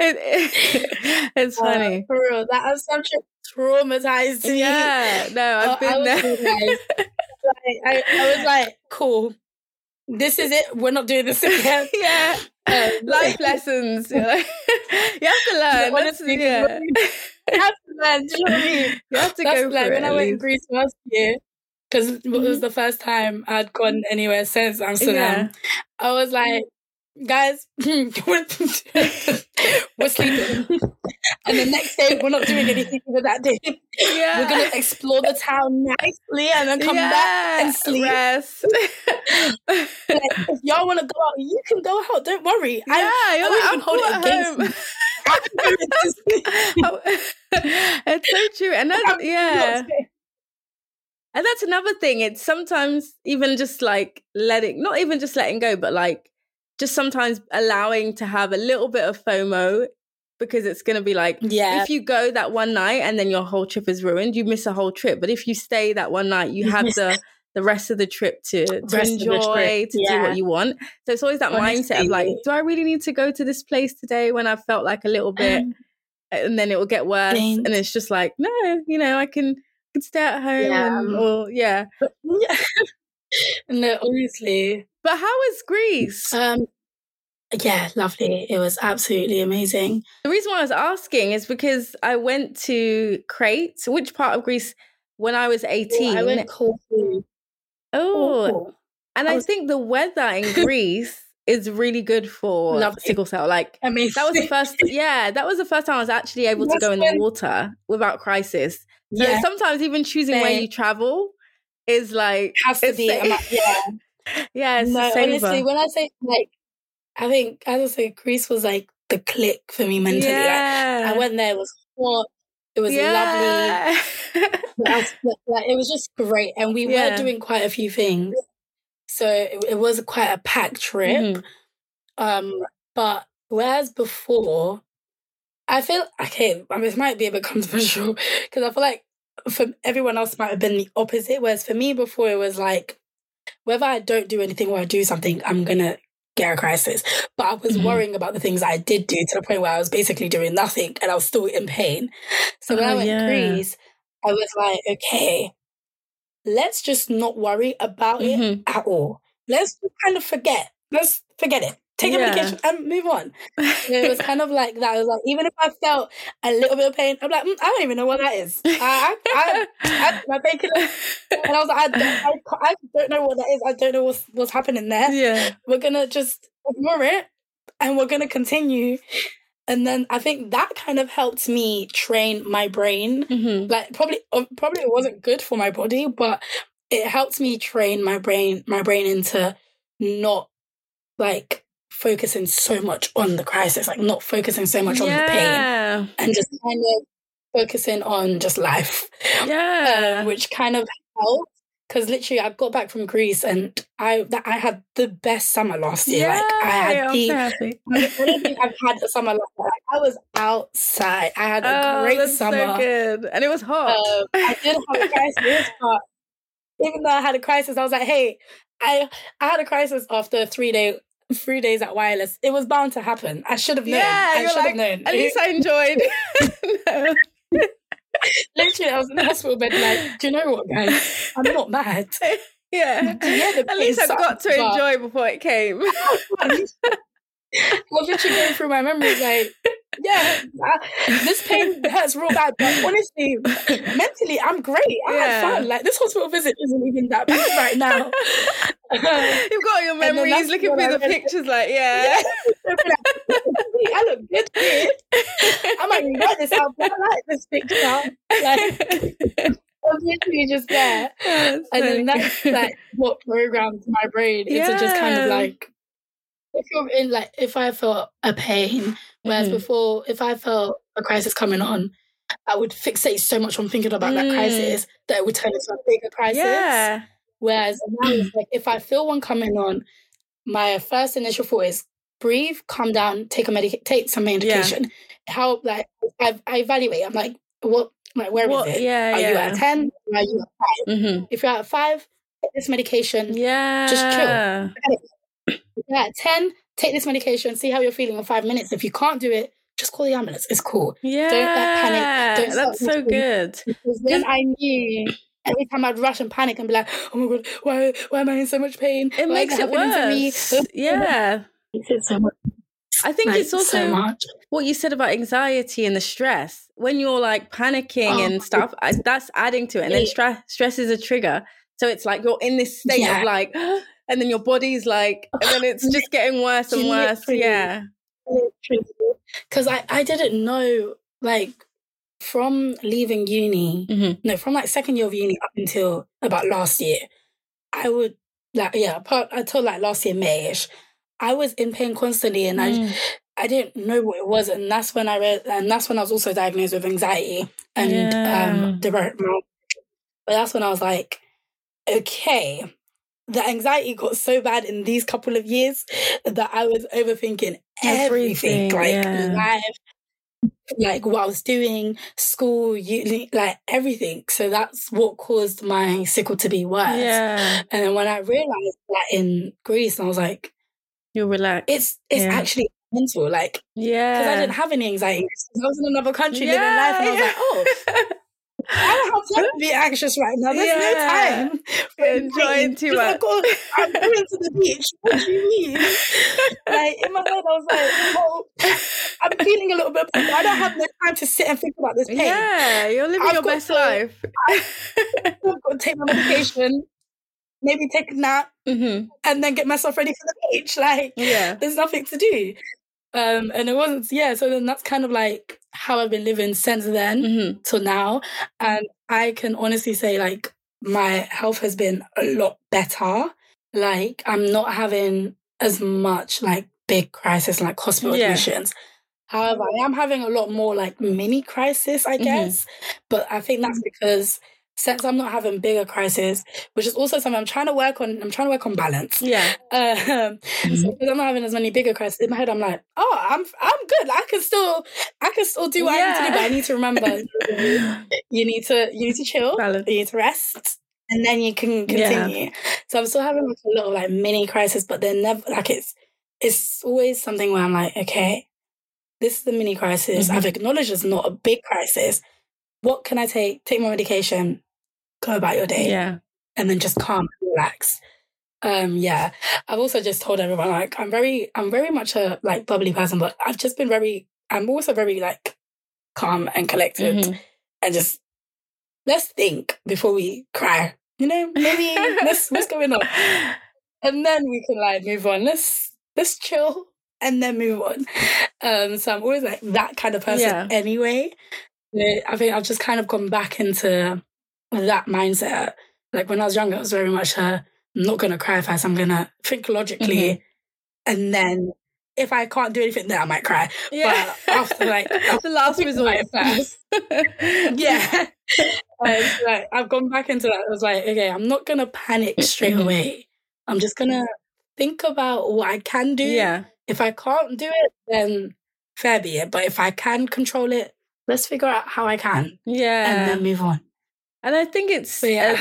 it, it's funny uh, for real that assumption traumatized me yeah no I've been there like, I, I was like cool this is it we're not doing this again yeah um, life lessons you, know? you have to learn honestly yeah you have to learn. Do you know what I mean? You have to That's go like when I went to Greece last year, because it was mm-hmm. the first time I'd gone anywhere since Amsterdam. Yeah. I was like, guys, we're sleeping. and the next day, we're not doing anything for that day. Yeah. We're going to explore the town nicely and then come yeah. back and sleep. Rest. like, if y'all want to go out, you can go out. Don't worry. Yeah, I, you're I like, even hold it against it's so true. And that's, yeah. And that's another thing. It's sometimes even just like letting, not even just letting go, but like just sometimes allowing to have a little bit of FOMO because it's going to be like, yeah. if you go that one night and then your whole trip is ruined, you miss a whole trip. But if you stay that one night, you have the the rest of the trip to, to enjoy, to yeah. do what you want. So it's always that Honestly. mindset of like, do I really need to go to this place today when I felt like a little bit, um, and then it will get worse. And it's just like, no, you know, I can, Can stay at home yeah. and, or yeah. yeah. no, honestly. But how was Greece? Um, yeah, lovely. It was absolutely amazing. The reason why I was asking is because I went to Crete, which part of Greece, when I was 18. Oh, I went Corfu. Oh, and I, was, I, think the weather in Greece is really good for Lovely. sickle cell. Like Amazing. that was the first, yeah, that was the first time I was actually able to go in the water without crisis. So yeah. sometimes even choosing Same. where you travel is like has to be, yeah, yeah. no, honestly, when I say like, I think as I say, Greece was like the click for me mentally. Yeah. Like, I went there, it was hot, it was yeah. lovely. like, it was just great. And we yeah. were doing quite a few things. So it, it was quite a packed trip. Mm-hmm. Um, but whereas before, I feel okay, I mean, this might be a bit controversial because I feel like for everyone else might have been the opposite. Whereas for me before it was like whether I don't do anything or I do something, I'm gonna get a crisis. But I was mm-hmm. worrying about the things I did do to the point where I was basically doing nothing and I was still in pain. So when oh, I went yeah. Greece, I was like, okay, let's just not worry about mm-hmm. it at all. Let's kind of forget. Let's forget it. Take yeah. a medication and move on. it was kind of like that. I was like, even if I felt a little bit of pain, I'm like, mm, I don't even know what that is. I, I, I, my and I was like, I don't, I, I don't know what that is. I don't know what's what's happening there. Yeah, we're gonna just ignore it, and we're gonna continue. And then I think that kind of helped me train my brain. Mm-hmm. Like probably, uh, probably it wasn't good for my body, but it helped me train my brain, my brain into not like focusing so much on the crisis, like not focusing so much on the pain, and just kind of focusing on just life. Yeah, um, which kind of helped because literally I got back from Greece and I that I had the best summer last year. Yeah, like I had I'm the happy. I don't think I've had a summer like that. Like, I was outside. I had a oh, great summer. So good. And it was hot. Um, I did have a crisis, but even though I had a crisis, I was like, hey, I I had a crisis after three day three days at wireless. It was bound to happen. I should have known. Yeah, I should like, have known. At least I enjoyed. Literally, I was in the hospital bed, like, do you know what, guys? I'm not mad. Yeah. Yeah, At least I got to but- enjoy before it came. I was literally going through my memories, like, yeah, this pain hurts real bad, but honestly, mentally, I'm great. I Yeah. had fun. Like, this hospital visit isn't even that bad right now. You've got your memories, looking through the pictures, like, yeah. I look good here. I might like, write this out, but I like this picture. Like, I'm literally just there. And then that's like what programs my brain into just kind of like if you're in like if I felt a pain, whereas Mhm. before if I felt a crisis coming on, I would fixate so much on thinking about that Mm. crisis that it would turn into a bigger crisis. yeah. Whereas like if I feel one coming on, my first initial thought is breathe, calm down, take a medic take some medication. How like I, I evaluate. I'm like, what like where is What- it? yeah, Are you at ten? Are you at five? Mm-hmm. If you're at five, take this medication. Yeah. Just chill. If you're at ten, take this medication, see how you're feeling in five minutes. If you can't do it, just call the ambulance. It's cool. Yeah. Don't let panic. That's so good. Because then I knew every time I'd rush and panic and be like, oh my god, why why am I in so much pain? It Why makes it happening to me?" worse. Yeah. Makes it so much. I think like, it's also so much. what you said about anxiety and the stress. When you're like panicking Oh. and stuff, I, that's adding to it. And then stress stress is a trigger. So it's like you're in this state Yeah. of like, and then your body's like, and then it's just getting worse and worse. Literally. Yeah. Because I, I didn't know, like, from leaving uni, Mhm. no, from like second year of uni up until about last year, I would, like, yeah, apart, until like last year, Mayish, I was in pain constantly and I, Mm. I didn't know what it was. And that's when I read, and that's when I was also diagnosed with anxiety and Yeah. um, depression. But that's when I was like, okay, the anxiety got so bad in these couple of years that I was overthinking everything, Everything, like yeah. life, like what I was doing, school, uni, like everything. So that's what caused my sickle to be worse. Yeah. And then when I realized that in Greece, I was like, You're relaxed. it's it's Yeah. actually mental, like yeah, because. I didn't have any anxiety. I was in another country living Yeah, life, and I was yeah. like, oh. I don't have time to be anxious right now. There's no Yeah. time. for Enjoying too Just like, much. oh, I'm going to the beach. What do you mean? like in my head, I was like, oh, I'm feeling a little bit. I don't have no time to sit and think about this pain. Yeah, you're living I've your best to- life. I've got to take my medication, maybe take a nap, hmm and then get myself ready for the beach. Like Yeah. there's nothing to do. Um, and it wasn't, yeah. So then that's kind of like how I've been living since then hmm till now. And I can honestly say, like, my health has been a lot better. Like, I'm not having as much like big crisis, like hospital Yeah. admissions. However, I am having a lot more like mini crisis, I Mhm. guess. But I think that's because since I'm not having bigger crises, which is also something I'm trying to work on, I'm trying to work on balance. Yeah. Um, so because I'm not having as many bigger crises in my head, I'm like, oh, I'm I'm good. I can still I can still do what I need to do, but I need to remember you need to you need to chill, Balance. you need to rest, and then you can Yeah. continue. So I'm still having like a little like mini crisis, but they're never like it's it's always something where I'm like, okay, this is the mini crisis. Mhm. I've acknowledged it's not a big crisis. What can I take? Take my medication, go about your day Yeah. and then just calm, and relax. Um, yeah. I've also just told everyone like I'm very I'm very much a like bubbly person, but I've just been very I'm also very like calm and collected Mhm. and just let's think before we cry. You know, maybe let's what's going on? And then we can like move on. Let's let's chill and then move on. Um, so I'm always like that kind of person Yeah. anyway. I think I've just kind of gone back into that mindset. Like when I was younger, it was very much uh, I'm not gonna cry first. I'm gonna think logically, Mhm. and then if I can't do anything, then I might cry. Yeah. But after, like, the last resort. first. Yeah, like I've gone back into that. I was like, okay, I'm not gonna panic straight Mhm. away. I'm just gonna think about what I can do. Yeah. If I can't do it, then fair be it. But if I can control it, let's figure out how I can Yeah. and then move on. And I think it's yeah,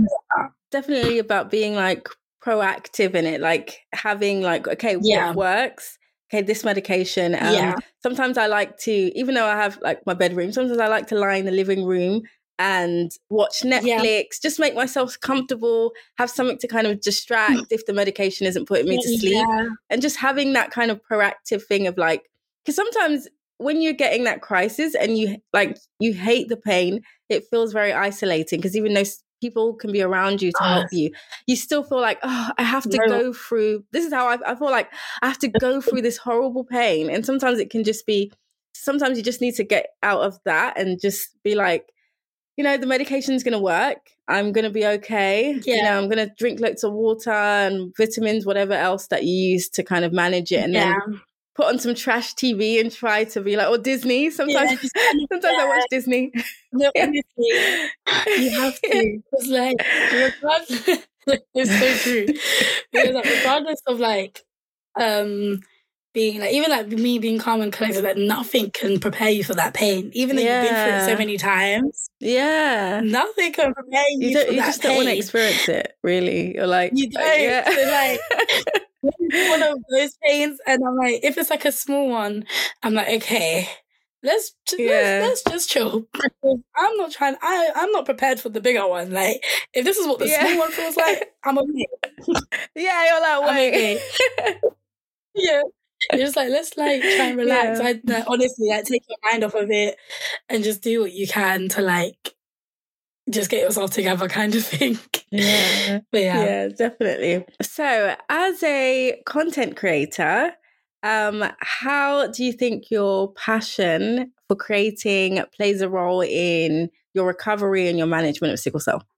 uh, definitely about being like proactive in it, like having like, okay, Yeah. what works? okay, this medication. Um, Yeah. Sometimes I like to, even though I have like my bedroom, sometimes I like to lie in the living room and watch Netflix, just make myself comfortable, have something to kind of distract if the medication isn't putting me to sleep. Yeah. And just having that kind of proactive thing of like, because sometimes when you're getting that crisis and you like, you hate the pain, it feels very isolating because even though people can be around you to help you, you still feel like, oh, I have to Very go through. This is how I, I feel like I have to go through this horrible pain. And sometimes it can just be, sometimes you just need to get out of that and just be like, you know, the medication's going to work. I'm going to be okay. You Yeah. know, I'm going to drink lots of water and vitamins, whatever else that you use to kind of manage it. And yeah. then put on some trash TV and try to be like, or Disney. Sometimes, Yeah, just sometimes I watch Disney. No, honestly, you have to. It's like, regardless, it's so true. Because like, regardless of like, um, being like, even like me being calm and collected, like nothing can prepare you for that pain. Even though you've been through it so many times, Yeah. nothing can prepare you, You don't. You just pain. don't want to experience it, really. You're like, You don't. yeah. So, like, one of those pains, and I'm like, if it's like a small one, I'm like, okay, let's just, Yeah. let's, let's just chill. I'm not trying. I I'm not prepared for the bigger one. Like, if this is what the Yeah. small one feels like, I'm okay. yeah, you're like, wait. Yeah. You're just like, let's like try and relax. Yeah. I like, honestly like take your mind off of it and just do what you can to like just get yourself together kind of thing. yeah. But yeah. yeah, definitely. So, as a content creator, um, how do you think your passion for creating plays a role in your recovery and your management of sickle cell?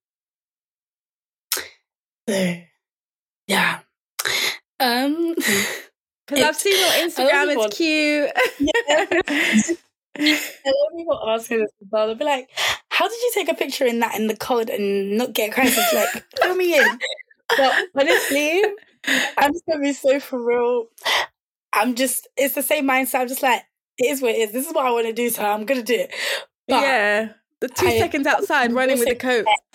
So, yeah. Um Because I've seen your Instagram; it's cute. a lot of people ask me this as well. They'll be like, How did you take a picture in that in the cold and not get a crisis? Like, fill me in. But honestly, I'm just gonna be so for real. I'm just it's the same mindset. I'm just like, it is what it is. This is what I want to do, so I'm gonna do it. But yeah, the two I- seconds outside running with the coat.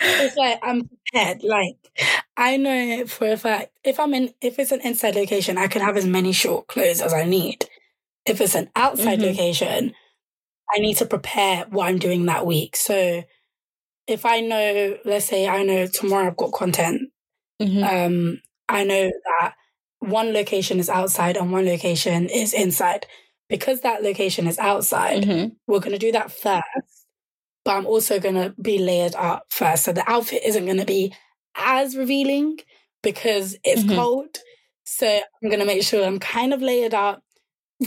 it's like I'm prepared. Like I know for a fact if I'm in if it's an inside location, I can have as many short clothes as I need. If it's an outside Mhm. location, I need to prepare what I'm doing that week. So if I know, let's say I know tomorrow I've got content, Mhm. um, I know that one location is outside and one location is inside. Because that location is outside, Mhm. we're going to do that first, but I'm also going to be layered up first. So the outfit isn't going to be as revealing because it's Mhm. cold. So I'm going to make sure I'm kind of layered up.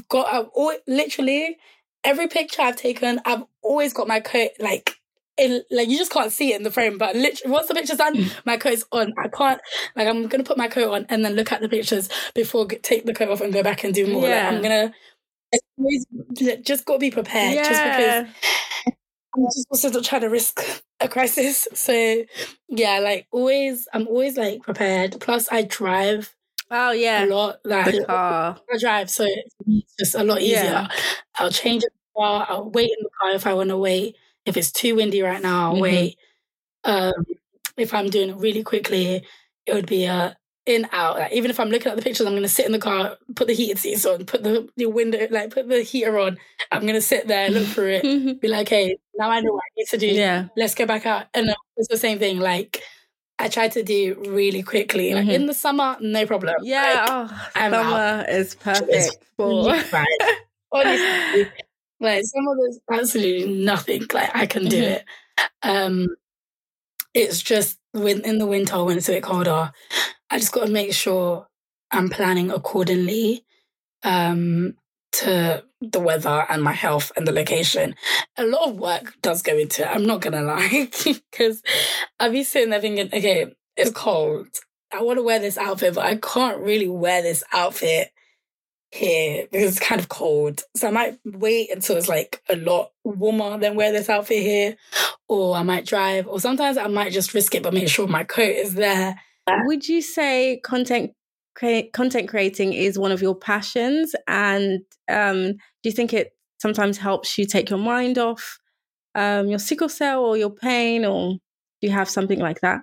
Got I've al- literally every picture I've taken, I've always got my coat like. In, like you just can't see it in the frame, but literally once the picture's done, mm. my coat's on. I can't like I'm gonna put my coat on and then look at the pictures before g- take the coat off and go back and do more. Like, I'm gonna always just gotta be prepared. Just because I'm just also not trying to risk a crisis. So yeah, like always, I'm always like prepared. Plus, I drive Oh yeah, a lot. Like The car. I drive, so it's just a lot easier. Yeah. I'll change the car. I'll wait in the car if I want to wait. If it's too windy right now, I'll Mhm. wait. Um, if I'm doing it really quickly, it would be a in out. Like, even if I'm looking at the pictures, I'm gonna sit in the car, put the heated seats on, put the, the window, like put the heater on. I'm gonna sit there, look through it, be like, hey, now I know what I need to do. yeah. Let's go back out. And uh, it's the same thing. Like I try to do really quickly. Like Mhm. in the summer, no problem. Yeah. Like, oh, summer is perfect It's for. Honestly, like some of there's absolutely nothing. Like I can do Mhm. it. Um, it's just when in the winter when it's a bit colder, I just got to make sure I'm planning accordingly um, to the weather and my health and the location. A lot of work does go into it. I'm not gonna lie, because I'll be sitting there thinking, okay, it's cold. I want to wear this outfit, but I can't really wear this outfit here because it's kind of cold. So I might wait until it's like a lot warmer than wear this outfit here. Or I might drive, or sometimes I might just risk it but make sure my coat is there. Would you say content content creating is one of your passions? And um, do you think it sometimes helps you take your mind off um, your sickle cell or your pain, or do you have something like that?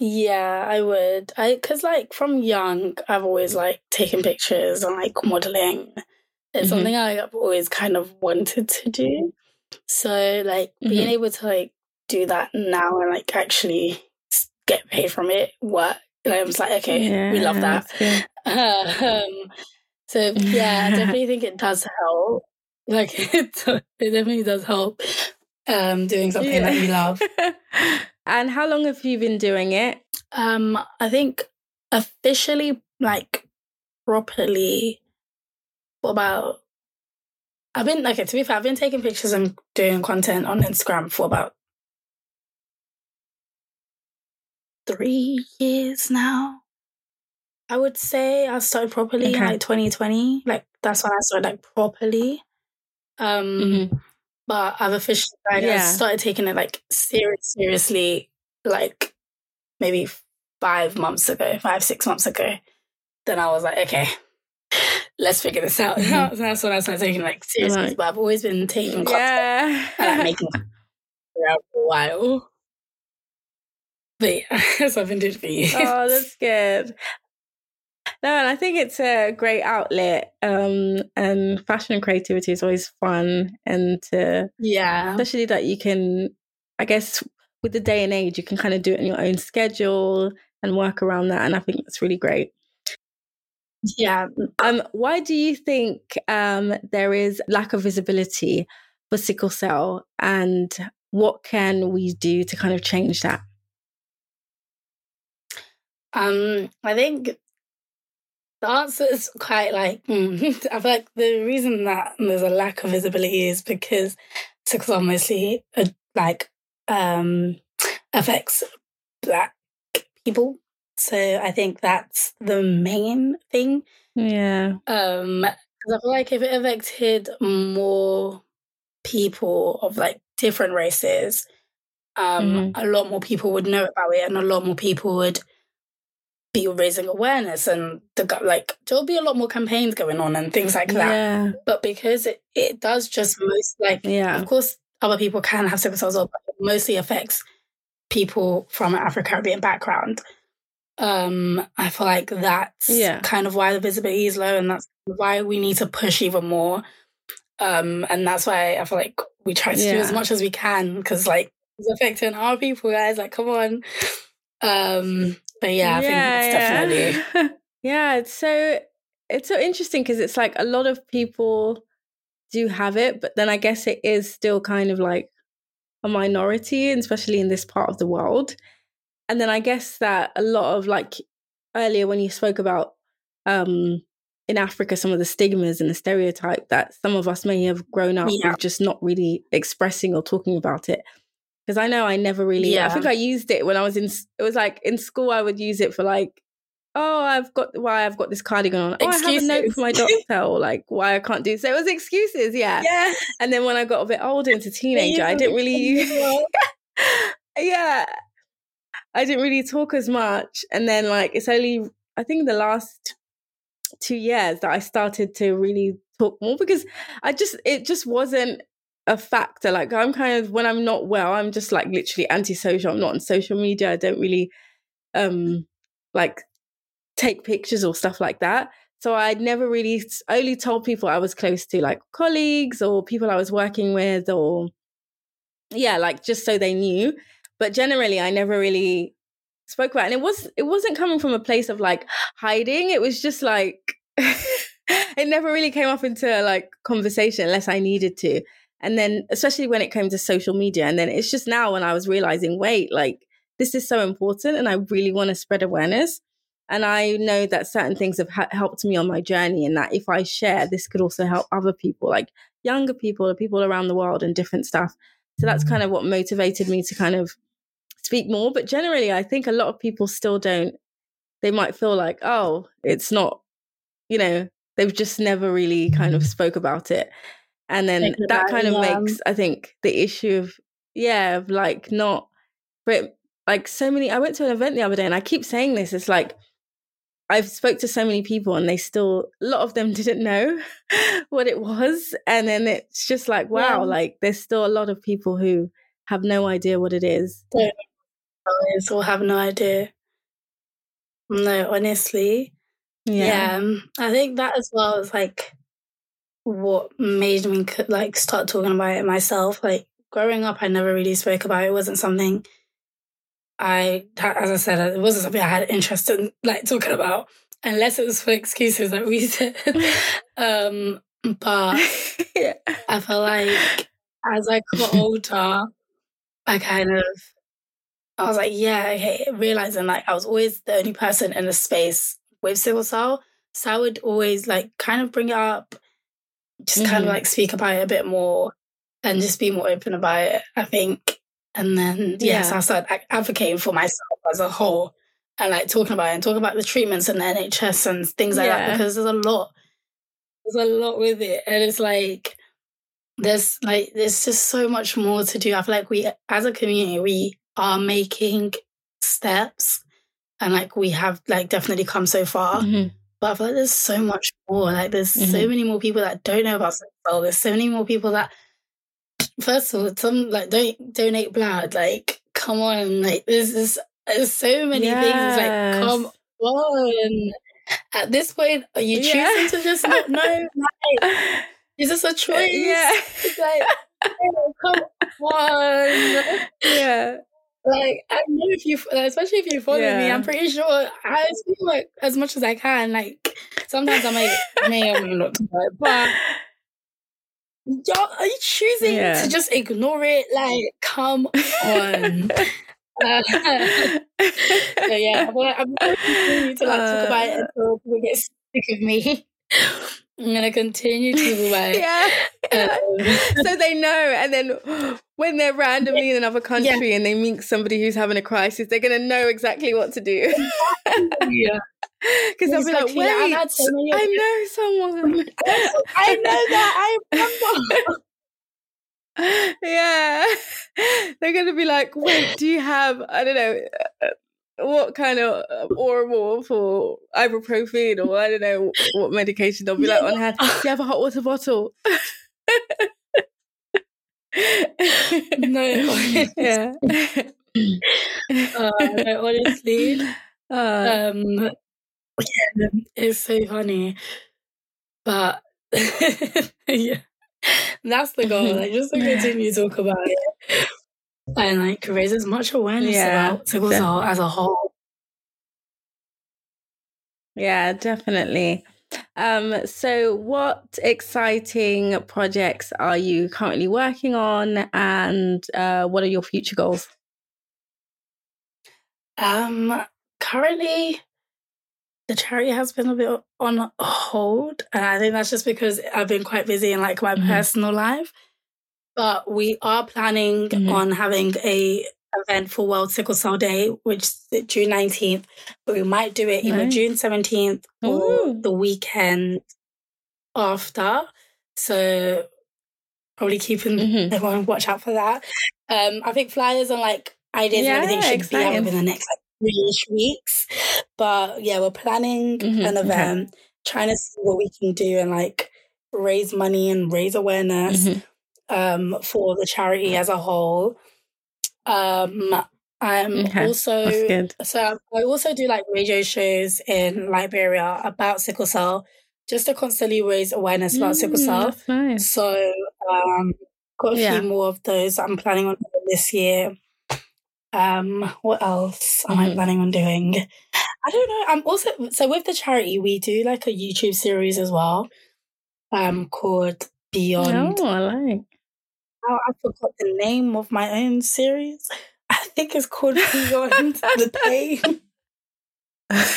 Yeah, I would. I because like from young, I've always like taken pictures and like modeling. It's mm-hmm. something I've always kind of wanted to do. So like mm-hmm. being able to like do that now and like actually get paid from it, work. Like, I was like, okay, yeah, we love that. um, so yeah, I definitely think it does help. Like it, it definitely does help. Um, doing something yeah. that you love. and how long have you been doing it? Um, I think officially, like properly, for about I've been okay. To be fair, I've been taking pictures and doing content on Instagram for about three years now. I would say I started properly okay. like 2020. Like that's when I started like properly. Um, mm-hmm. but I've officially like, yeah. I started taking it like serious, seriously, like maybe five months ago, five six months ago. Then I was like, okay, let's figure this out. Mm-hmm. that's when I started taking like seriously. Right. But I've always been taking yeah. and like, making for a while. But yeah, so I've been doing it for years. Oh, that's good. No, and I think it's a great outlet. Um, and fashion and creativity is always fun, and uh, yeah, especially that you can, I guess, with the day and age, you can kind of do it in your own schedule and work around that. And I think that's really great. Yeah. Um, why do you think um, there is lack of visibility for sickle cell, and what can we do to kind of change that? Um, I think the answer is quite like mm. I feel like the reason that there's a lack of visibility is because cell mostly uh, like um affects black people. So I think that's the main thing. Yeah. Um, I feel like if it affected more people of like different races, um, mm-hmm. a lot more people would know about it, and a lot more people would be raising awareness and the like there'll be a lot more campaigns going on and things like that yeah. but because it, it does just most like yeah of course other people can have sickle cells but it mostly affects people from an afro-caribbean background um i feel like that's yeah. kind of why the visibility is low and that's why we need to push even more um and that's why i feel like we try to yeah. do as much as we can because like it's affecting our people guys like come on um but yeah, I yeah, think it's definitely. Yeah. yeah, it's so it's so interesting because it's like a lot of people do have it, but then I guess it is still kind of like a minority, especially in this part of the world. And then I guess that a lot of like earlier when you spoke about um in Africa some of the stigmas and the stereotype that some of us may have grown up yeah. with just not really expressing or talking about it because I know I never really. Yeah. I think I used it when I was in. It was like in school. I would use it for like, oh, I've got why I've got this cardigan on. Excuses. Oh, I have a note for my doctor, or like why I can't do. So it was excuses, yeah. Yeah. And then when I got a bit older into teenager, I didn't really. use yeah, I didn't really talk as much, and then like it's only I think the last two years that I started to really talk more because I just it just wasn't a factor. Like I'm kind of when I'm not well, I'm just like literally antisocial. I'm not on social media. I don't really um like take pictures or stuff like that. So I never really only told people I was close to, like colleagues or people I was working with, or yeah, like just so they knew. But generally, I never really spoke about, it. and it was it wasn't coming from a place of like hiding. It was just like it never really came up into like conversation unless I needed to. And then, especially when it came to social media, and then it's just now when I was realizing, wait, like this is so important, and I really want to spread awareness. And I know that certain things have ha- helped me on my journey, and that if I share, this could also help other people, like younger people or people around the world and different stuff. So that's mm. kind of what motivated me to kind of speak more. But generally, I think a lot of people still don't, they might feel like, oh, it's not, you know, they've just never really kind of spoke about it and then that kind of yeah. makes i think the issue of yeah of like not but like so many i went to an event the other day and i keep saying this it's like i've spoke to so many people and they still a lot of them didn't know what it was and then it's just like wow yeah. like there's still a lot of people who have no idea what it is guys will have no idea. No, honestly. Yeah. yeah. Um, I think that as well is like what made me like start talking about it myself. Like growing up, I never really spoke about it. It wasn't something I, as I said, it wasn't something I had interest in like talking about, unless it was for excuses like we said. um, but yeah. I feel like as I got older, I kind of I was like, yeah, okay, realizing like I was always the only person in the space with sickle cell. So I would always like kind of bring it up, just mm-hmm. kind of like speak about it a bit more and just be more open about it, I think. And then, yes, yeah, so I started advocating for myself as a whole and like talking about it and talking about the treatments and the NHS and things like yeah. that because there's a lot, there's a lot with it. And it's like, there's like, there's just so much more to do. I feel like we, as a community, we are making steps and like we have like definitely come so far. Mm-hmm. But I feel like there's so much more. Like there's mm-hmm. so many more people that don't know about sickle There's so many more people that first of all, some like don't donate blood. Like, come on, like there's this there's so many yes. things. Like, come on. At this point, are you choosing yeah. to just not know? Like, is this a choice? Yeah. It's like, oh, come on. Yeah. Like I know if you, especially if you follow yeah. me, I'm pretty sure I speak like as much as I can. Like sometimes I might may or may not but y'all are you choosing yeah. to just ignore it? Like, come on. uh, so yeah, I'm going to like talk about it uh. until people get sick of me. I'm gonna continue to about yeah. Um, so they know, and then when they're randomly in another country yeah. and they meet somebody who's having a crisis, they're gonna know exactly what to do. yeah. Because they'll be like, wait, I know someone. I know that. I remember. yeah. They're going to be like, wait, do you have, I don't know, uh, what kind of uh, Oramorph ibuprofen or I don't know what medication they'll be like on hand. Do you have a hot water bottle? no, yeah. Uh, no, honestly, uh, um, yeah, it's so funny. But yeah, that's the goal. Like just to continue to talk about it and like raise as much awareness yeah, about sickle cell as a whole. Yeah, definitely. Um, so what exciting projects are you currently working on and uh, what are your future goals? Um, currently the charity has been a bit on hold. And I think that's just because I've been quite busy in like my mm-hmm. personal life. But we are planning mm-hmm. on having a event for World Sickle Cell Day, which is June 19th. But we might do it either June 17th or Ooh. the weekend after. So probably keeping mm-hmm. everyone watch out for that. Um, I think flyers and like ideas yeah, and everything should exciting. be out within the next like three weeks. But yeah, we're planning mm-hmm, an event, okay. trying to see what we can do and like raise money and raise awareness mm-hmm. Um, for the charity as a whole. Um, I'm okay. also so I also do like radio shows in Liberia about sickle cell, just to constantly raise awareness about mm, sickle cell. Nice. So um, got a yeah. few more of those I'm planning on this year. Um, what else am mm-hmm. I planning on doing? I don't know. I'm also so with the charity we do like a YouTube series as well, um, called Beyond. Oh, I like. I forgot the name of my own series. I think it's called Beyond the Pain. I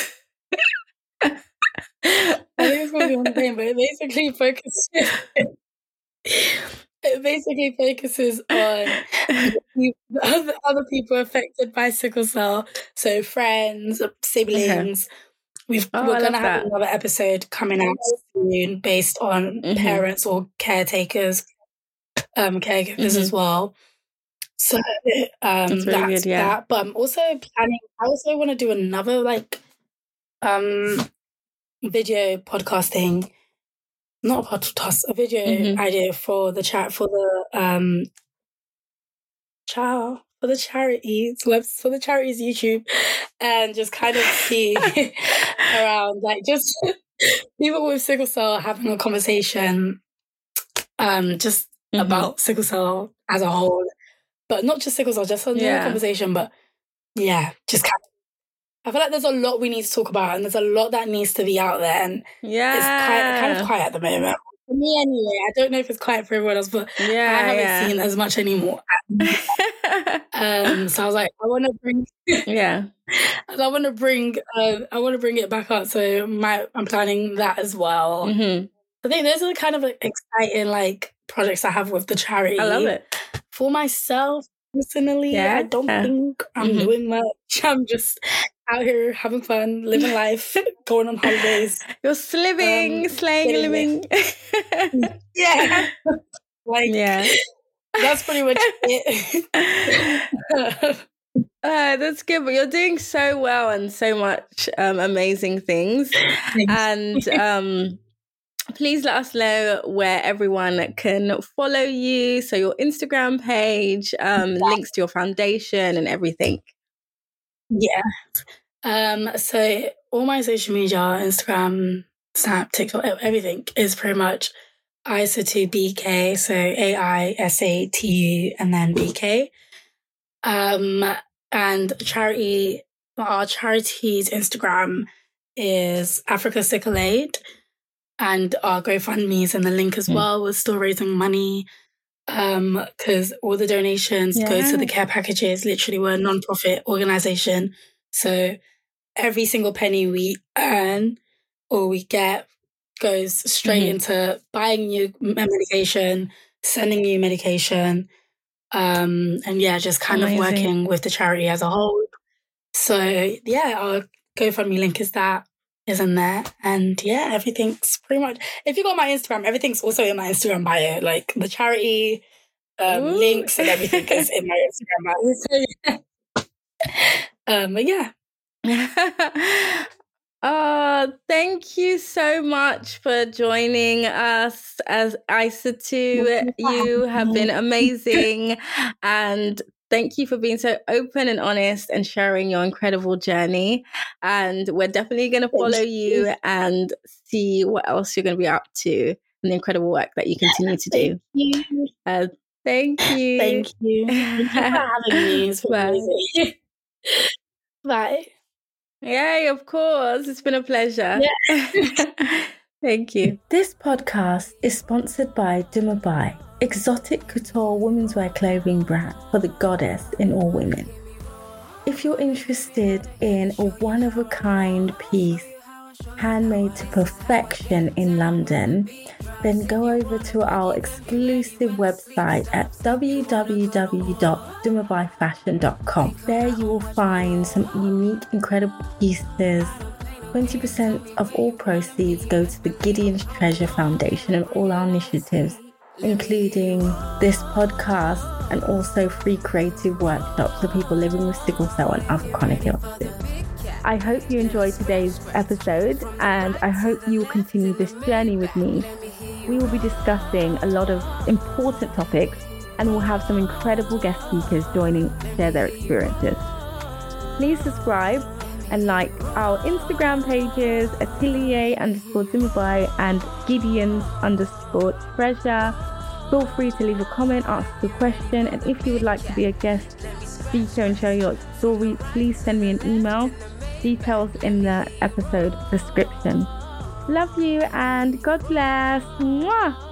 think it's called Beyond the Pain, but it basically focuses it basically focuses on other, other people affected by sickle cell. So friends, siblings. Okay. We've, oh, we're going to have that. another episode coming out soon based on mm-hmm. parents or caretakers, um, caregivers mm-hmm. as well. So um, that's, really that's good, yeah. that. But I'm also planning. I also want to do another like um video podcasting not a podcast, a video mm-hmm. idea for the chat for the um child for the charities webs for the charities YouTube and just kind of see around like just people with sickle cell having a conversation um just mm-hmm. about sickle cell as a whole. But not just sickle cell, just a yeah. conversation, but yeah, just kind of I feel like there's a lot we need to talk about, and there's a lot that needs to be out there, and yeah, it's kind, kind of quiet at the moment for me anyway. I don't know if it's quiet for everyone else, but yeah, I haven't yeah. seen as much anymore. um, so I was like, I want to bring, yeah, I want to bring, uh, I want to bring it back up. So my, I'm planning that as well. Mm-hmm. I think those are the kind of exciting like projects I have with the charity. I love it for myself personally. Yeah. I don't think I'm mm-hmm. doing much. I'm just out here having fun, living life, going on holidays. You're sliving, um, slaying living. yeah. like, yeah. That's pretty much it. Uh, that's good, but you're doing so well and so much um, amazing things. Thanks. And um, please let us know where everyone can follow you. So, your Instagram page, um, links to your foundation, and everything. Yeah. Um, so all my social media, Instagram, Snap, TikTok, everything is pretty much AisatuBK. So A I S A T U and then BK. Um, and charity, our charity's Instagram is Africa Sickle Aid. And our GoFundMe is in the link as mm. well. We're still raising money um because all the donations yeah. go to the care packages literally we're a non-profit organization so every single penny we earn or we get goes straight mm-hmm. into buying new medication, sending you medication, um, and yeah, just kind Amazing. of working with the charity as a whole. So yeah, our GoFundMe link is that is in there, and yeah, everything's pretty much. If you got my Instagram, everything's also in my Instagram bio, like the charity um, links and everything is in my Instagram bio. um, but yeah, uh, thank you so much for joining us as Aisatu. You have been amazing. and thank you for being so open and honest and sharing your incredible journey. And we're definitely going to follow you and see what else you're going to be up to and the incredible work that you continue to do. Thank you. Uh, thank you. Thank you. Thank you for having me. Bye. Bye. Yay, of course. It's been a pleasure. Yeah. Thank you. This podcast is sponsored by Dumebi, exotic couture women's wear clothing brand for the goddess in all women. If you're interested in a one of a kind piece handmade to perfection in London, then go over to our exclusive website at www.dumebifashion.com. There you will find some unique, incredible pieces. 20% of all proceeds go to the Gideon's Treasure Foundation and all our initiatives, including this podcast and also free creative workshops for people living with sickle cell and other chronic illnesses. I hope you enjoyed today's episode and I hope you will continue this journey with me. We will be discussing a lot of important topics and we'll have some incredible guest speakers joining to share their experiences. Please subscribe and like our Instagram pages, Atelier underscore Dumebi and Gideon's underscore Treasure. Feel free to leave a comment, ask a question, and if you would like to be a guest speaker and share your story, please send me an email Details in the episode description. Love you and God bless. Mwah!